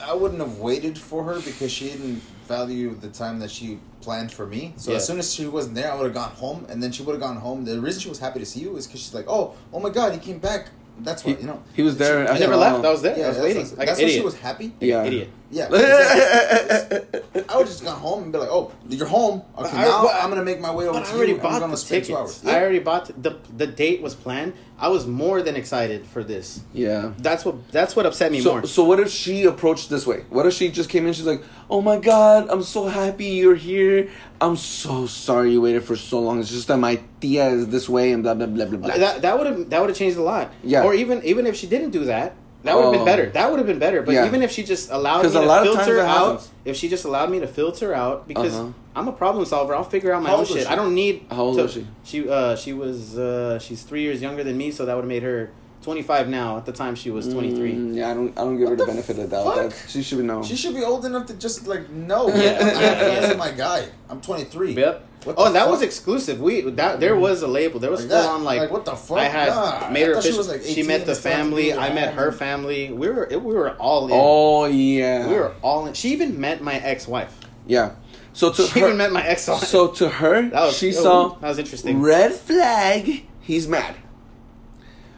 I wouldn't have waited for her because she didn't value the time that she planned for me. So Yeah. as soon as she wasn't there, I would have gone home, and then she would have gone home. The reason she was happy to see you is because she's like, "Oh, oh my God, he came back." That's He, what you know. he was there. She- I never left. Um, I was there. Yeah, I was that's, waiting. that's, Like that's an why she idiot. was happy. Yeah. Idiot. Yeah, exactly. I would just go home and be like, "Oh, you're home. Okay, I- now but- I'm gonna make my way over But to I already you. bought I'm gonna the spend two tickets. hours." I already bought the the date was planned. I was more than excited for this. yeah. That's what that's what upset me So, more. so what if she approached this way? What if she just came in? She's like, "Oh my god, I'm so happy you're here. I'm so sorry you waited for so long. It's just that my tia is this way and blah blah blah blah blah." That that would have that would have changed a lot. Yeah. Or even even if she didn't do that, that would have Oh. been better. That would have been better. But Yeah. even if she just allowed me a to lot filter that out, happens. if she just allowed me to filter out, because Uh-huh. I'm a problem solver, I'll figure out my How own shit. she? I don't need. How old to- was she? She uh she was uh she's three years younger than me, so that would have made her 25 now. At the time, she was 23. Mm, yeah, I don't. I don't give her the the benefit of the doubt. fuck? That she should know. She should be old enough to just like know. Yeah. Yeah, this is my guy. I'm 23. Yep. What oh, and that fuck? was exclusive. We that there was a label. There was Like full that. on like, Like, what the fuck? I had Nah, made I her thought she was, like, she met the family. and I met her family. We were it, we were all in. oh yeah. We were all in. She even met my ex-wife. Yeah. So to She her, even met my ex-wife. so to her, that was she oh, saw that was interesting. red flag. He's mad.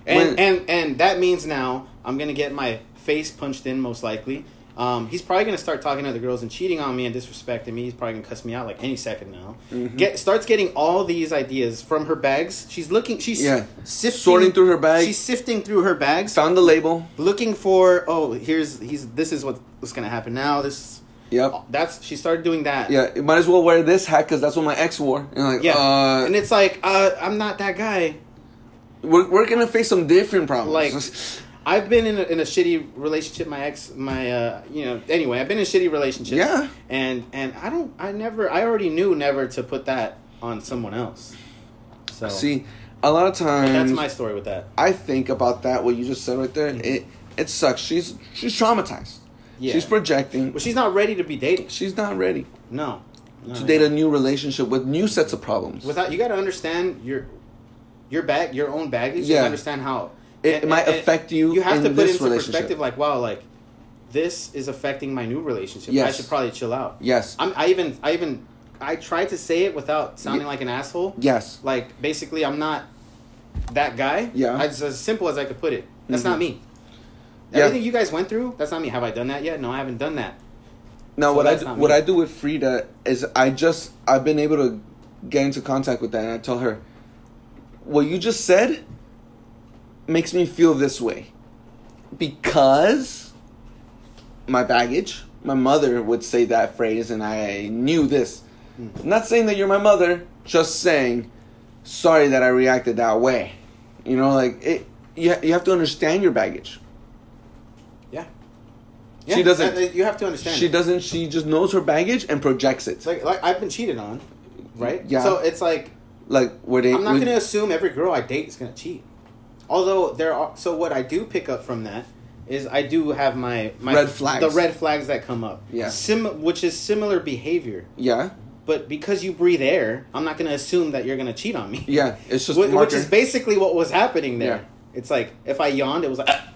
And when- and and that means now I'm gonna get my face punched in most likely. Um, he's probably gonna start talking to other girls and cheating on me and disrespecting me. He's probably gonna cuss me out like any second now. Mm-hmm. Get starts getting all these ideas from her bags. She's looking. She's Yeah. sifting, Sorting through her bags. She's sifting through her bags, Found the label. looking for. Oh, here's he's. This is what, what's gonna happen now. This. Yep. That's she started doing that. Yeah. You might as well wear this hat because that's what my ex wore. And like, Yeah. Uh, and it's like uh, I'm not that guy. We're, we're gonna face some different problems. like I've been in a, in a shitty relationship. My ex, my uh, you know. Anyway, I've been in shitty relationships. Yeah. And and I don't. I never. I already knew never to put that on someone else. So see, a lot of times that's my story with that. I think about that what you just said right there. It it sucks. She's she's traumatized. Yeah. She's projecting. But she's not ready to be dating. She's not ready No. no to date a new relationship with new sets of problems. Without you got to understand your your bag, your own baggage. Yeah. and understand how It might affect you You have to put into perspective, like, wow, like this is affecting my new relationship. Yes. I should probably chill out. yes. I'm, I even, I even, I tried to say it without sounding like an asshole. yes. Like basically, I'm not that guy. Yeah. It's as simple as I could put it. That's Mhm. not me. Yeah. Everything you guys went through, that's not me. Have I done that yet? No, I haven't done that. Now So what I do, what. I do with Frida is I just I've been able to get into contact with that and I tell her what you just said makes me feel this way because my baggage my mother would say that phrase and I knew this Hmm. I'm not saying that you're my mother just saying sorry that I reacted that way you know like it you, you have to understand your baggage Yeah. She doesn't- You have to understand. she it. doesn't she just knows her baggage and projects it like, like I've been cheated on, right? Yeah. So it's like like where they I'm not to assume every girl I date is going to cheat. Although there are, so what I do pick up from that is I do have my my Red flags. the red flags that come up. Yeah. Sim, which is similar behavior, yeah but because you breathe air, I'm not going to assume that you're going to cheat on me. Yeah, it's just Wh- which is basically what was happening there. Yeah. It's like if I yawned, it was like ah.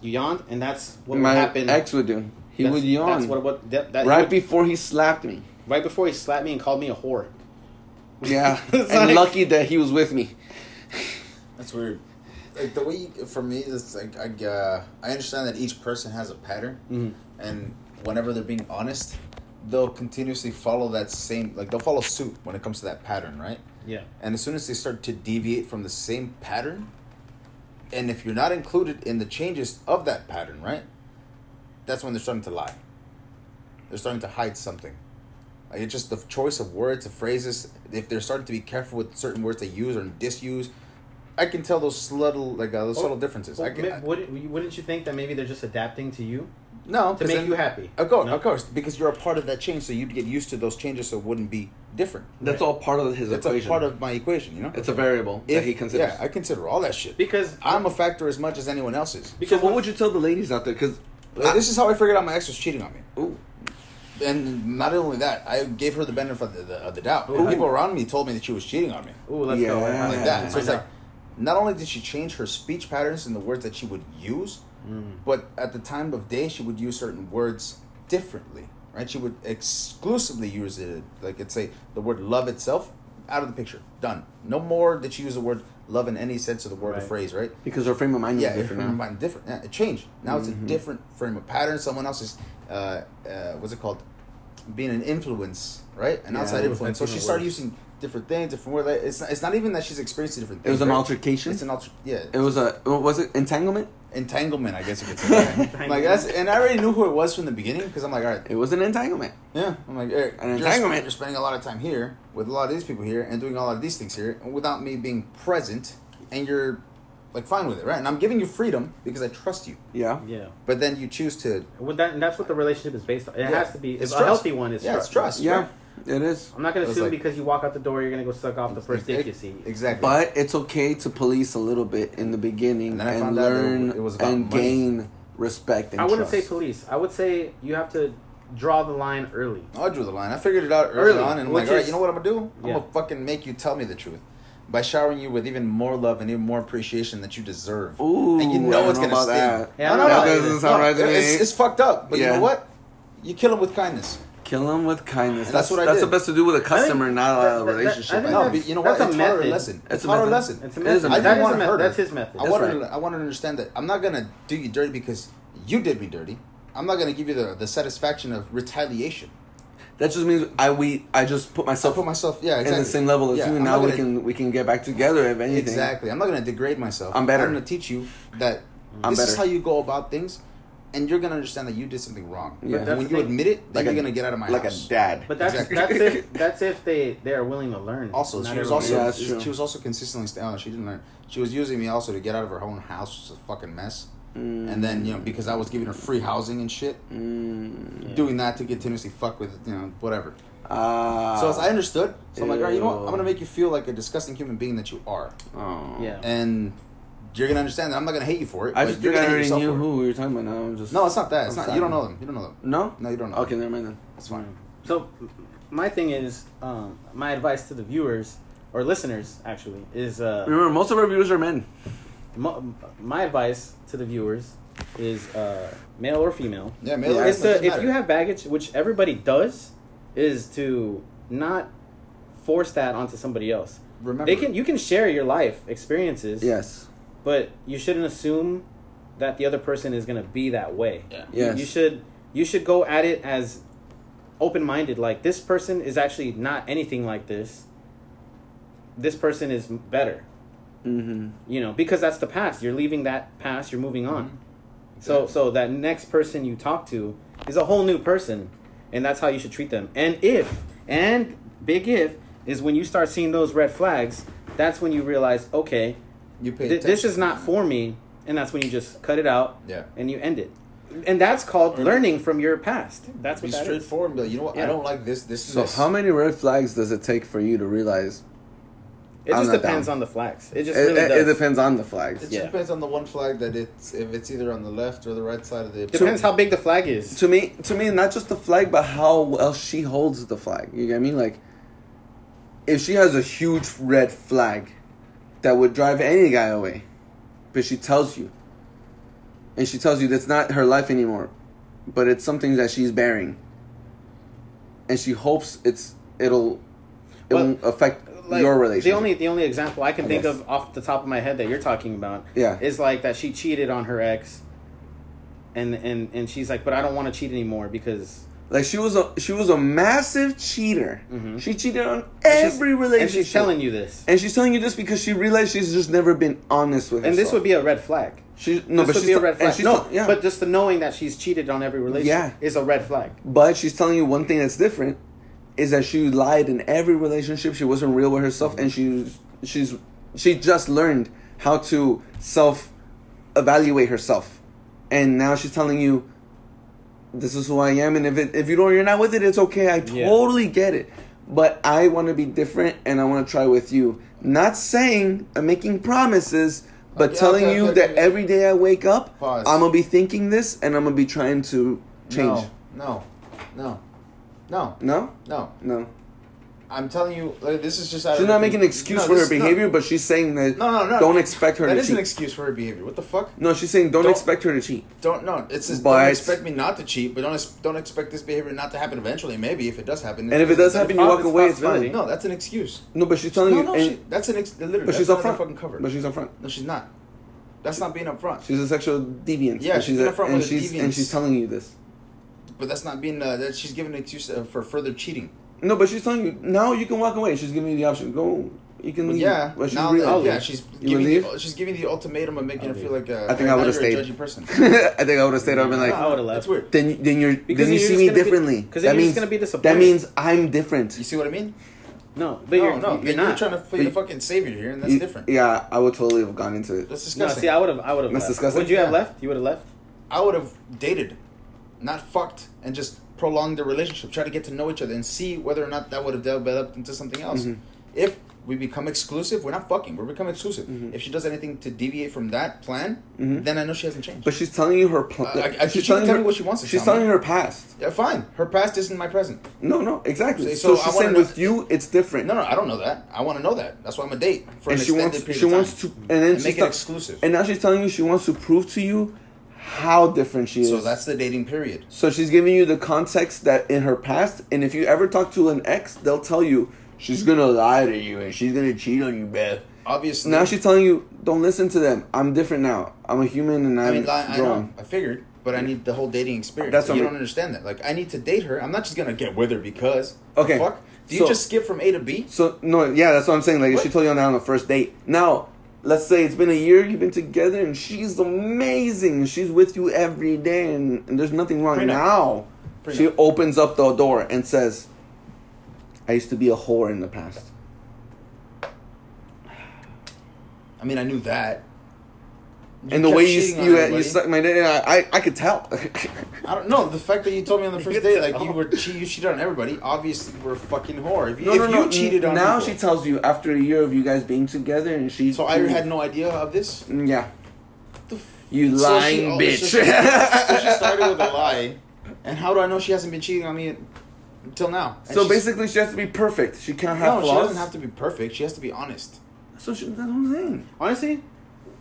you yawned, and that's what my would happen. ex would do. He That's- would yawn That's what, what that, that right would- before he slapped me. right before he slapped me and called me a whore. Yeah, and like- lucky that he was with me. That's weird. Like the way you, for me, it's like I uh, I understand that each person has a pattern, Mhm. and whenever they're being honest, they'll continuously follow that same like they'll follow suit when it comes to that pattern, right? Yeah. And as soon as they start to deviate from the same pattern, and if you're not included in the changes of that pattern, right? That's when they're starting to lie. They're starting to hide something. Like it's just the choice of words, of phrases. If they're starting to be careful with certain words they use or disuse, I can tell those subtle like uh, those Oh, subtle differences. I can, ma- wouldn't, wouldn't you think that maybe they're just adapting to you no, to make then- you happy? Of course, No? of course, because you're a part of that change, so you'd get used to those changes, so it wouldn't be different. That's all part of his It's equation. a part of my equation, you know. it's a variable if, that he considers. Yeah, I consider all that shit. Because I'm a factor as much as anyone else is. so because what would you tell the ladies out there? Because this is how I figured out my ex was cheating on me. Ooh. And not only that, I gave her the benefit of the, the, of the doubt. Ooh. People around me told me that she was cheating on me. Ooh, let's go. Yeah. Like that. So it's like, not only did she change her speech patterns and the words that she would use, Mm. but at the time of day, she would use certain words differently. Right? She would exclusively use it, like it's say the word love itself, out of the picture. Done. No more did she use the word love in any sense of the word or phrase, right? because her frame of mind Yeah, is different different. now. Mind, different. Yeah, it changed. Now it's a Mhm. different frame of pattern. Someone else is, uh, uh, what's it called? Being an influence, right? An Yeah, outside influence. So she started worse. using different things, different words. It's not, it's not even that she's experiencing different things. It was an right? altercation. It's an alter. Yeah. it was a was it entanglement? Entanglement, I guess you could say. right? like that's, and I already knew who it was from the beginning because I'm like, all right, It was an entanglement. yeah. I'm like, Eric, An you're, entanglement. you're spending a lot of time here with a lot of these people here and doing a lot of these things here without me being present, and you're like fine with it, right? And I'm giving you freedom because I trust you. Yeah. Yeah. But then you choose to Well, that, and that's what the relationship is based on. It Yeah. has to be. It's a trust. healthy one is Yeah, trust. it's trust. Yeah, right? It is. I'm not gonna was assume like- because you walk out the door, you're going to go suck off the first dick you see. Exactly. But it's okay to police a little bit in the beginning And and, then I found out that learn it was and money. gain respect and I wouldn't say police. I would say you have to draw the line early. I drew the line. I figured it out early, Early, on, and I'm which like, all right, you know what I'm gonna do? I'm Yeah. gonna fucking make you tell me the truth by showering you with even more love and even more appreciation that you deserve. Ooh, and you know don't it's know gonna about sting. Yeah, no, I no, don't no, know. That doesn't sound right to it's, it's fucked up, but you know what? You kill them with kindness. Kill them with kindness. That's that's what I that's did. the best to do with a customer, think not that- a that- that- relationship. I No, that's- but you know what? that's It's a taught her a method. lesson. It's It's a taught her a method. lesson. It's a It is method. a I method. That didn't want to method. hurt her. That's his method. I want right. To, I want to understand that I'm not gonna do you dirty because you did me dirty. I'm not gonna give you the, the satisfaction of retaliation. that just means I we I just put I myself put myself, yeah, exactly. in the same level as Yeah, you, and I'm now we gonna- can we can get back together if anything. Exactly. I'm not gonna degrade myself. I'm better. I'm gonna teach you that I'm this is how you go about things and you're gonna understand that you did something wrong. Yeah. And when you thing. admit it, then Like you're a- gonna get out of my like house. Like a dad. But that's Exactly. that's if that's if they they are willing to learn. Also, Not she was also Yeah, that's she was also consistently staying on. She didn't learn. She was using me also to get out of her own house, which is a fucking mess. And then you know because I was giving her free housing and shit, Mm. Yeah. doing that to continuously fuck with you know whatever. Ah. so as I understood, so I'm like, all right, you know what? I'm gonna make you feel like a disgusting human being that you are, Oh. Yeah. and you're gonna understand that I'm not gonna hate you for it. I just you're gonna hate already yourself knew for it. who we were talking about. Now I'm just. No, it's not that. It's not. You don't know them. You don't know them. No. No, you don't know. Okay, them. never mind then. That's fine. So, my thing is, um, my advice to the viewers or listeners actually is uh, Remember, most of our viewers are men. mo- my advice to the viewers is uh, male or female. Yeah, male Yeah, or is female, to if matter. you have baggage, which everybody does, is to not force that onto somebody else. remember, They can you can share your life experiences, Yes. But you shouldn't assume that the other person is going to be that way. Yeah. Yes. You should you should go at it as open minded. Like this person is actually not anything like this. This person is better. Mm-hmm. You know, because that's the past. You're leaving that past. You're moving on. Mhm. So so that next person you talk to is a whole new person, and that's how you should treat them. And if and big if is when you start seeing those red flags, that's when you realize, okay, you pay th- this is not for me, and that's when you just cut it out Yeah. and you end it. And that's called learning from your past. That's Be what that is. straightforward and be like, you know what? I don't like this. This. So this. how many red flags does it take for you to realize? It I'm just depends down. on the flags. It It, just really it- does. it depends on the flags. It just depends on the one flag that it's if it's either on the left or the right side of the. Depends how big the flag is. To me, to me, not just the flag, but how well she holds the flag. You get what I mean? Like, if she has a huge red flag that would drive any guy away, but she tells you, and she tells you that's not her life anymore, but it's something that she's bearing, and she hopes it's it'll it Well, won't affect Like, your relationship. The only the only example I can I think guess. of off the top of my head that you're talking about Yeah. is like that she cheated on her ex, and and and she's like, but I don't want to cheat anymore because like she was a she was a massive cheater. Mhm. She cheated on and every relationship, and she's telling you this, And she's telling you this because she realized she's just never been honest with herself. and this would be a red flag. She no, this but would she's be a red flag. No, yeah. but just the knowing that she's cheated on every relationship Yeah. is a red flag. but she's telling you one thing that's different is that she lied in every relationship. She wasn't real with herself, and she's she's she just learned how to self evaluate herself, and now she's telling you, "This is who I am." And if it, if you don't, you're not with it, it's okay. I Yeah. totally get it, but I want to be different, and I want to try with you. Not saying I'm making promises. But Okay, telling okay, you okay, that okay. every day I wake up, Pause. I'm gonna be thinking this, and I'm gonna be trying to change. No, no, no, no, No, no. no. I'm telling you, like, this is just. out She's of- not making an excuse No, for her this- no. behavior, but she's saying that No, no, no. don't expect her That to is an excuse for her behavior. What the fuck? no, she's saying don't, Don't- expect her to cheat. Don't no. It's just, But- don't expect me not to cheat, but don't don't expect this behavior not to happen eventually. Maybe if it does happen. And if it does happen, you walk away. It's fine. no, that's an excuse. No, but she's telling no, you, no, and, she, that's an ex- literally. but she's not upfront. fucking covered. But she's upfront. no, she's not. That's not being upfront. She's a sexual deviant. Yeah, she's upfront with a she's and she's telling you this. But that's not being. Uh, that she's giving an excuse uh, for further cheating. No, but she's telling you now you can walk away. She's giving you the option. Go. You can leave. yeah, But she's now real. that- yeah, she's You giving would the, she's giving the ultimatum of making her feel like a, I think I would've stayed. judgy person. I think I would have stayed up and like. I would've left. That's weird. Then, then you're Because then you see me gonna be- differently. 'cause then that means gonna be disappointed. that means I'm different. You see what I mean? No, but no, you're, no. you're not. You're trying to play the fucking savior here, and that's You- different. Yeah, I would totally have gone into it. That's no, disgusting. see, I would have. I would have. That's left. disgusting. Would you have left? You would have left. I would have dated, not fucked, and just prolonged the relationship. Try to get to know each other and see whether or not that would have developed into something else. Mhm. If we become exclusive, we're not fucking. We're becoming exclusive. Mhm. If she does anything to deviate from that plan, Mhm. then I know she hasn't changed. But she's telling you her. Pl- I- I- I- she's she telling tell her me what she wants to She's tell me. telling her past. yeah, fine. Her past isn't my present. No, no, exactly. So- So, so I she's saying know- with you, it's different. No, no, I don't know that. I want to know that. That's why I'm a date for and an she extended wants. period She wants to, and then and make it exclusive. And now she's telling you she wants to prove to you how different she is. So that's the dating period. So she's giving you the context that in her past, and if you ever talk to an ex, they'll tell you she's gonna lie to you and she's gonna cheat on you, Beth. Obviously, Now she's telling you, don't listen to them. I'm different now. I'm a human and I'm I mean, I know, grown. I figured, but I need the whole dating experience. That's you what I don't understand that. Like, I need to date her. I'm not just gonna get with her because. Okay, fuck? Do you so- just skip from A to B? So no, yeah, that's what I'm saying. Like What? she told you on on the first date. Now, let's say it's been a year you've been together and she's amazing she's with you every day and, and there's nothing wrong Prenup. now she opens up the door and says i used to be a whore in the past I mean, I knew that. And the way you you, you my dick I, I, I could tell I don't know. The fact that you told me on the first date, like you were che- you cheated on everybody. Obviously, you were a fucking whore. If you, no, if no, you no. cheated on now people- she tells you after a year of you guys being together and she so I had no idea of this. Mm, yeah The f- you So she- lying oh, bitch So she, so she started with a lie, and how do I know she hasn't been cheating on me until now? And so basically she has to be perfect she can't have no, flaws she doesn't have to be perfect. She has to be honest. so she, that's what i'm saying Honestly,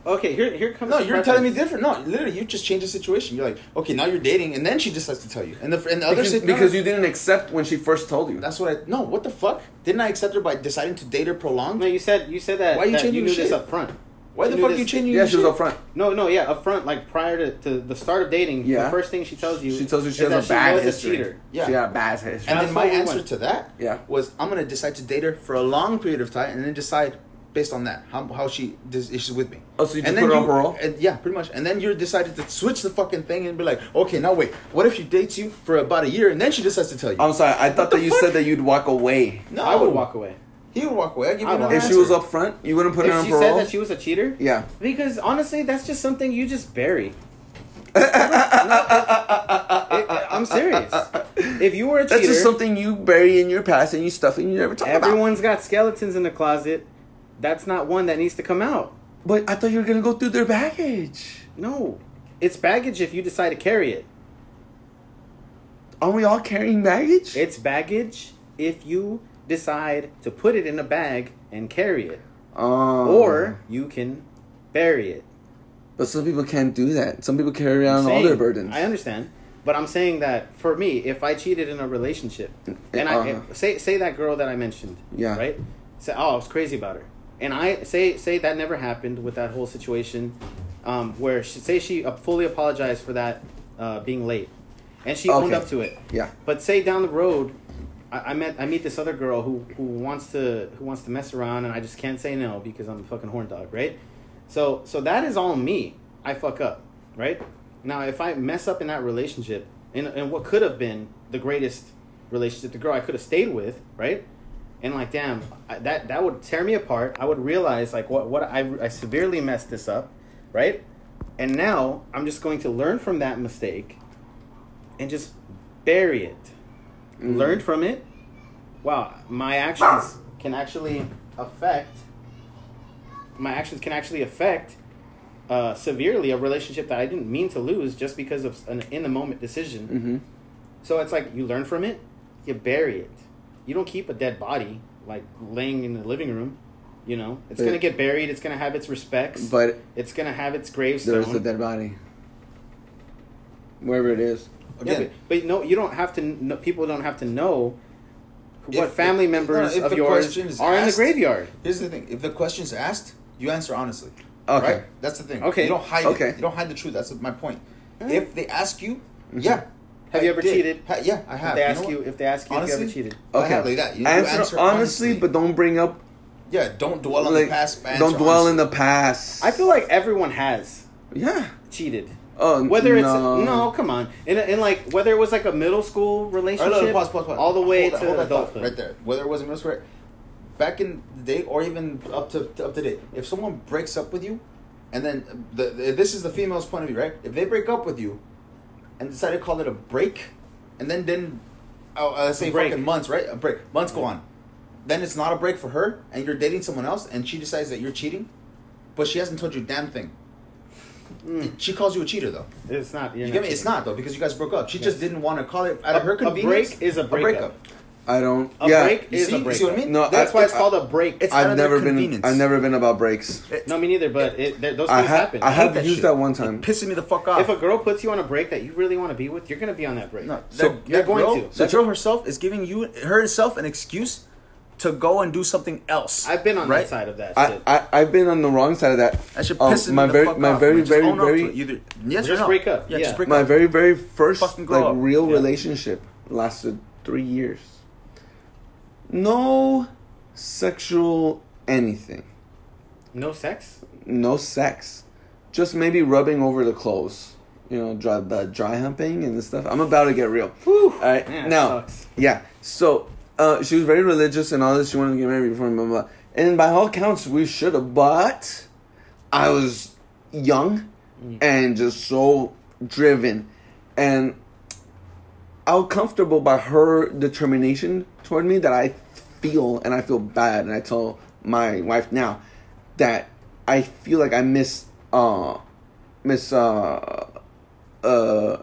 okay. Here, here comes. No, you're telling me different. No, literally, you just change the situation. You're like, okay, now you're dating, and then she decides to tell you, and the and the other because, sit- because no, you didn't accept when she first told you That's what I. No, what the fuck? Didn't I accept her by deciding to date her prolonged? No, you said you said that. Why you that changing you knew the this shit? up front. Why the fuck knew you changing? yeah your she was shit? up front No, no, yeah, up front, like prior to, to the start of dating. Yeah. The first thing she tells you. She tells you she has a bad was history. a cheater. Yeah. She had a bad history. And That's then my answer went. to that Yeah. was I'm gonna decide to date her for a long period of time, and then decide based on that how, how she does if she's with me. Oh, so you just and then put her on you- parole? and- yeah, pretty much. And then you decided to switch the fucking thing and be like, okay, now wait, what if she dates you for about a year and then she decides to tell you? I'm sorry. I thought that you fuck? said that you'd walk away. no, I would walk away. He would walk away. I give you I another would. If she was up front, you wouldn't put her If on she parole. said that she was a cheater, yeah. because honestly, that's just something you just bury. No, it- it- I'm serious. If you were a cheater, That's just something you bury in your past and you stuff and you never talk about. everyone's got skeletons in the closet. That's not one that needs to come out. But I thought you were gonna go through their baggage. No, it's baggage if you decide to carry it. Aren't we all carrying baggage? It's baggage if you decide to put it in a bag and carry it, Um, or you can bury it. but some people can't do that. Some people carry around I'm all their burdens. I understand, but I'm saying that for me, if I cheated in a relationship, and I Uh-huh. say say that girl that I mentioned, Yeah. right, say oh I was crazy about her, and I say say that never happened with that whole situation, um, where she say she fully apologized for that uh, being late, and she owned up to it. Yeah. But say down the road, I, I met I meet this other girl who who wants to who wants to mess around, and I just can't say no because I'm a fucking horn dog, right? So so that is all me. I fuck up, right? Now if I mess up in that relationship, in in what could have been the greatest relationship, the girl I could have stayed with, right? And like, damn, I, that that would tear me apart. I would realize like what what I I severely messed this up, right? And now I'm just going to learn from that mistake, and just bury it Mm. learned from it. Wow, my actions can actually affect. My actions can actually affect uh, severely a relationship that I didn't mean to lose just because of an in the moment decision. Mm-hmm. So it's like you learn from it, you bury it. You don't keep a dead body like laying in the living room. You know, it's But- gonna get buried. It's gonna have its respects. But it's gonna have its graves. there's gravestone. the dead body. Wherever it is. Yeah, Again, but, but no, you don't have to. Know, people don't have to know what If- family if- members no, if of yours question is are in the graveyard. here's the thing: if the question's asked, you answer honestly. Okay. Right? That's the thing. Okay. You don't hide Okay. it. You don't hide the truth. That's my point. Mm. If they ask you, Mhm. yeah. Have I you ever did. cheated? Ha- yeah, I have. If they know ask you, if they ask you if you ever cheated, I Okay. have like that. You, you answer, answer honestly, but don't bring up. yeah, don't dwell on like, the past. but don't answer dwell in the past. I feel like everyone has Yeah. cheated. Oh, Whether it's no. no, come on, in, in like whether it was like a middle school relationship, right, no, no, pause, pause, pause. all the way Hold to that thought adulthood. right there. Whether it was in middle school, back in the day, or even up to, to up to date, if someone breaks up with you, and then the, the this is the female's point of view, right? If they break up with you, and decide to call it a break, and then then, oh, uh, say fucking months, right? A break. Months go on, then it's not a break for her, and you're dating someone else, and she decides that you're cheating, but she hasn't told you a damn thing. Mm. She calls you a cheater though. It's not. Not get me? It's not though because you guys broke up. She just didn't want to call it out of A- her a break is a breakup. I don't. A yeah. break You is see- a you see what I mean? No, That's I- why it's I- called a break. It's I've never been. I've never been about breaks. no, me neither. But it, th- those I things ha- happen. I have that used shit. that one time. It pissing me the fuck off. if a girl puts you on a break that you really want to be with, you're gonna be on that break. no, So- that, You're that going girl, to. That girl herself is giving you herself an excuse to go and do something else. I've been on right? that side of that I, shit. I I've been on the wrong side of that. That shit Um, pisses my me very the fuck my off. very man. Just very own up to very it. Either yes Just or no. break up. Yeah, Yeah. just break my up. very very first Fucking like up. real Yeah. relationship lasted three years. No sexual anything. No sex. No sex. Just maybe rubbing over the clothes. You know, dry, the dry humping and the stuff. I'm about to get real. Whew. All right, now, yeah. So, uh, she was very religious and all this. She wanted to get married before blah blah. blah. And by all counts, we should have. But I was young Mm. and just so driven, and I was comfortable by her determination toward me that I feel and I feel bad, and I tell my wife now that I feel like I miss uh miss uh uh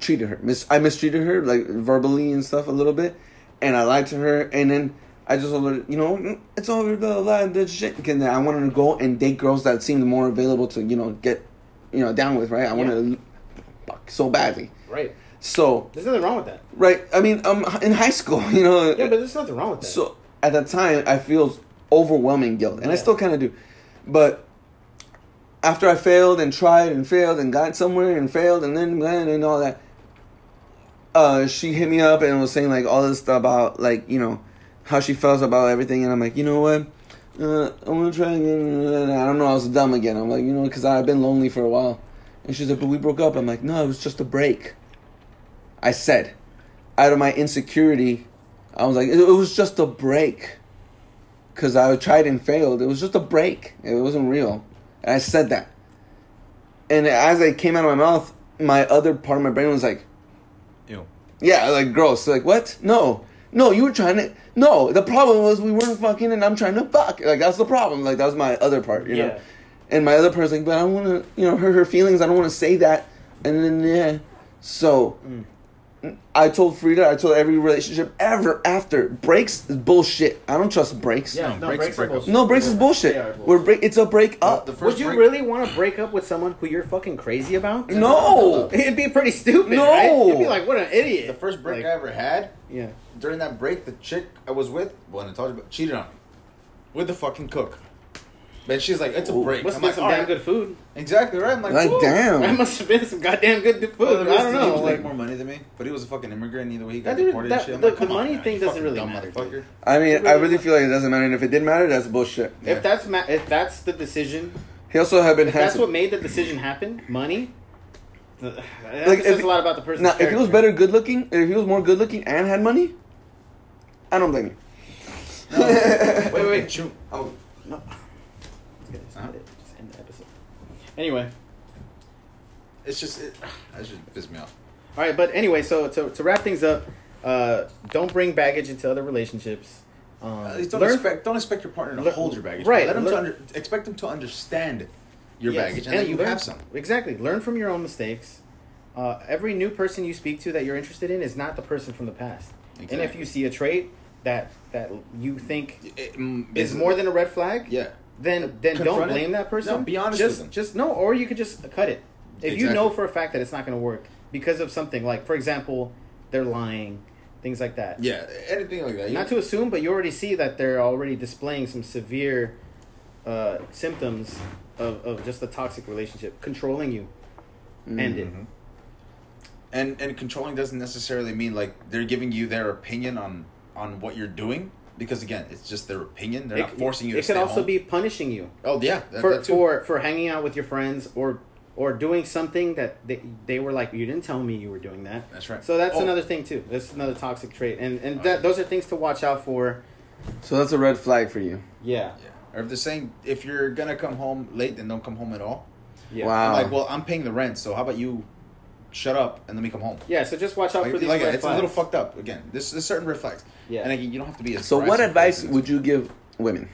treated her. Miss I mistreated her like verbally and stuff a little bit, and I lied to her, and then I just told her, you know, "Mm, it's over blah blah blah that shit. And then I wanted to go and date girls that seemed more available to you know get you know down with, right? I wanted to fuck so badly. Right. So There's nothing wrong with that. right, I mean, um, in high school, you know, Yeah, but there's nothing wrong with that. so at that time, I feel overwhelming guilt, and I still kind of do. But after I failed and tried and failed and got somewhere and failed and then and, and all that, uh, she hit me up and was saying like all this stuff about like you know how she felt about everything, and I'm like, you know what. Uh, I'm gonna try again. And I don't know. I was dumb again. I'm like, you know, because I've been lonely for a while. And she's like, but we broke up. I'm like, no, it was just a break. I said, out of my insecurity, I was like, it, it was just a break. Because I tried and failed. It was just a break. It wasn't real. And I said that. And as it came out of my mouth, my other part of my brain was like, Ew. yeah, like gross. Like, what? No. No, you were trying to. No, the problem was we weren't fucking and I'm trying to fuck. Like, that's the problem. Like, that was my other part, you know? And my other part part's like, but I don't want to, you know, hurt her feelings. I don't want to say that. And then, yeah. So, mm. I told Frida, I told every relationship ever after, breaks is bullshit. I don't trust breaks. yeah, No, no, breaks breaks, are are bullshit. No, breaks is bullshit. They are bullshit. We're break. It's a break up. The first Would you break- really want to break up with someone who you're fucking crazy about? No. It'd be pretty stupid. No. right? You'd be like, what an idiot. The first break Like, I ever had Yeah. during that break, the chick I was with, when I told you about, cheated on me with the fucking cook. But she's like, it's a Ooh. break. Must I'm have like, been some "All damn right." good food. Exactly right. I'm like, Like, "Woo." damn. That must have been some goddamn good food. Well, I the rest don't of know. dude Like, make more money than me, but he was a fucking immigrant. Either way, he got That dude- deported that- and shit. I'm the- like, the come on, money man, thing you doesn't fucking really dumb matter, motherfucker. I mean, I really feel like it doesn't matter. And if it didn't matter, that's bullshit. if that's ma- if that's the decision, He also had been if that's handsome. what made the decision happen, money. The, that Like, says if- a lot about the person. Now, if he was better good looking, if he was more good looking and had money, I don't blame you. Wait, wait, wait. Shoot. Oh, no. Let's Uh-huh. end it. Just end the episode. Anyway, It's just, it, that just pissed me off. all right, but anyway, so to to wrap things up, uh, don't bring baggage into other relationships. Um, least don't learn- expect, don't expect your partner to learn- hold your baggage. right, Let them to under, expect them to understand your Yes, baggage, and, that you learn- have some. Exactly. Learn from your own mistakes. Uh, every new person you speak to that you're interested in is not the person from the past. Exactly. And if you see a trait that that you think It, mm, is it's- more than a red flag, yeah. Then then don't Confront it. blame that person. No, be honest just, with them. Just no, or you could just cut it. If you know for a fact that it's not going to work because of something like, for example, they're lying, things like that. Yeah, anything like that. Not to assume, but you already see that they're already displaying some severe uh, symptoms of, of just a toxic relationship, controlling you. End it. Mhm. And and controlling doesn't necessarily mean like they're giving you their opinion on on what you're doing because again, it's just their opinion. They're not forcing you. It to could stay also home. be punishing you Oh yeah, that, for that too. for for hanging out with your friends or or doing something that they, they were like you didn't tell me you were doing that. That's right. So that's Oh. another thing too. That's another toxic trait, and and that, yeah. those are things to watch out for. so that's a red flag for you. Yeah. Yeah. Or if they're saying if you're gonna come home late, then don't come home at all. Yeah. Wow. I'm like, well, I'm paying the rent, so how about you shut up and let me come home? Yeah. So just watch out Like, for these like, red it's flags. a little fucked up. Again, there's, there's certain red flags. Yeah. And again, you don't have to be as. So, what advice as- would you give women?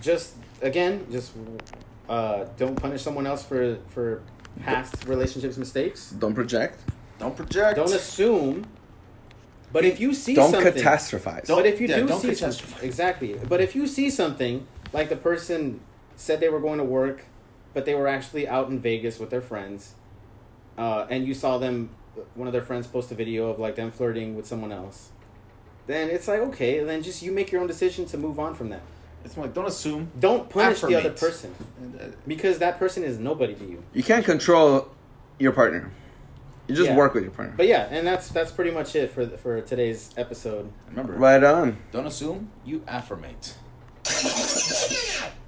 Just again, just uh, don't punish someone else for for past relationships mistakes. Don't project. Don't project. Don't assume. But if you see something Don't something, catastrophize. Don't- but if you yeah, do don't see catastrophize. something, exactly. But if you see something like the person said they were going to work, but they were actually out in Vegas with their friends, uh, and you saw them, one of their friends post a video of like them flirting with someone else, then it's like okay, then just you make your own decision to move on from that. It's more like don't assume. Don't punish the other person uh, because that person is nobody to you. You can't control your partner. You just Yeah. work with your partner. But yeah, and that's that's pretty much it for for today's episode. Remember, Right on. don't assume. You affirmate.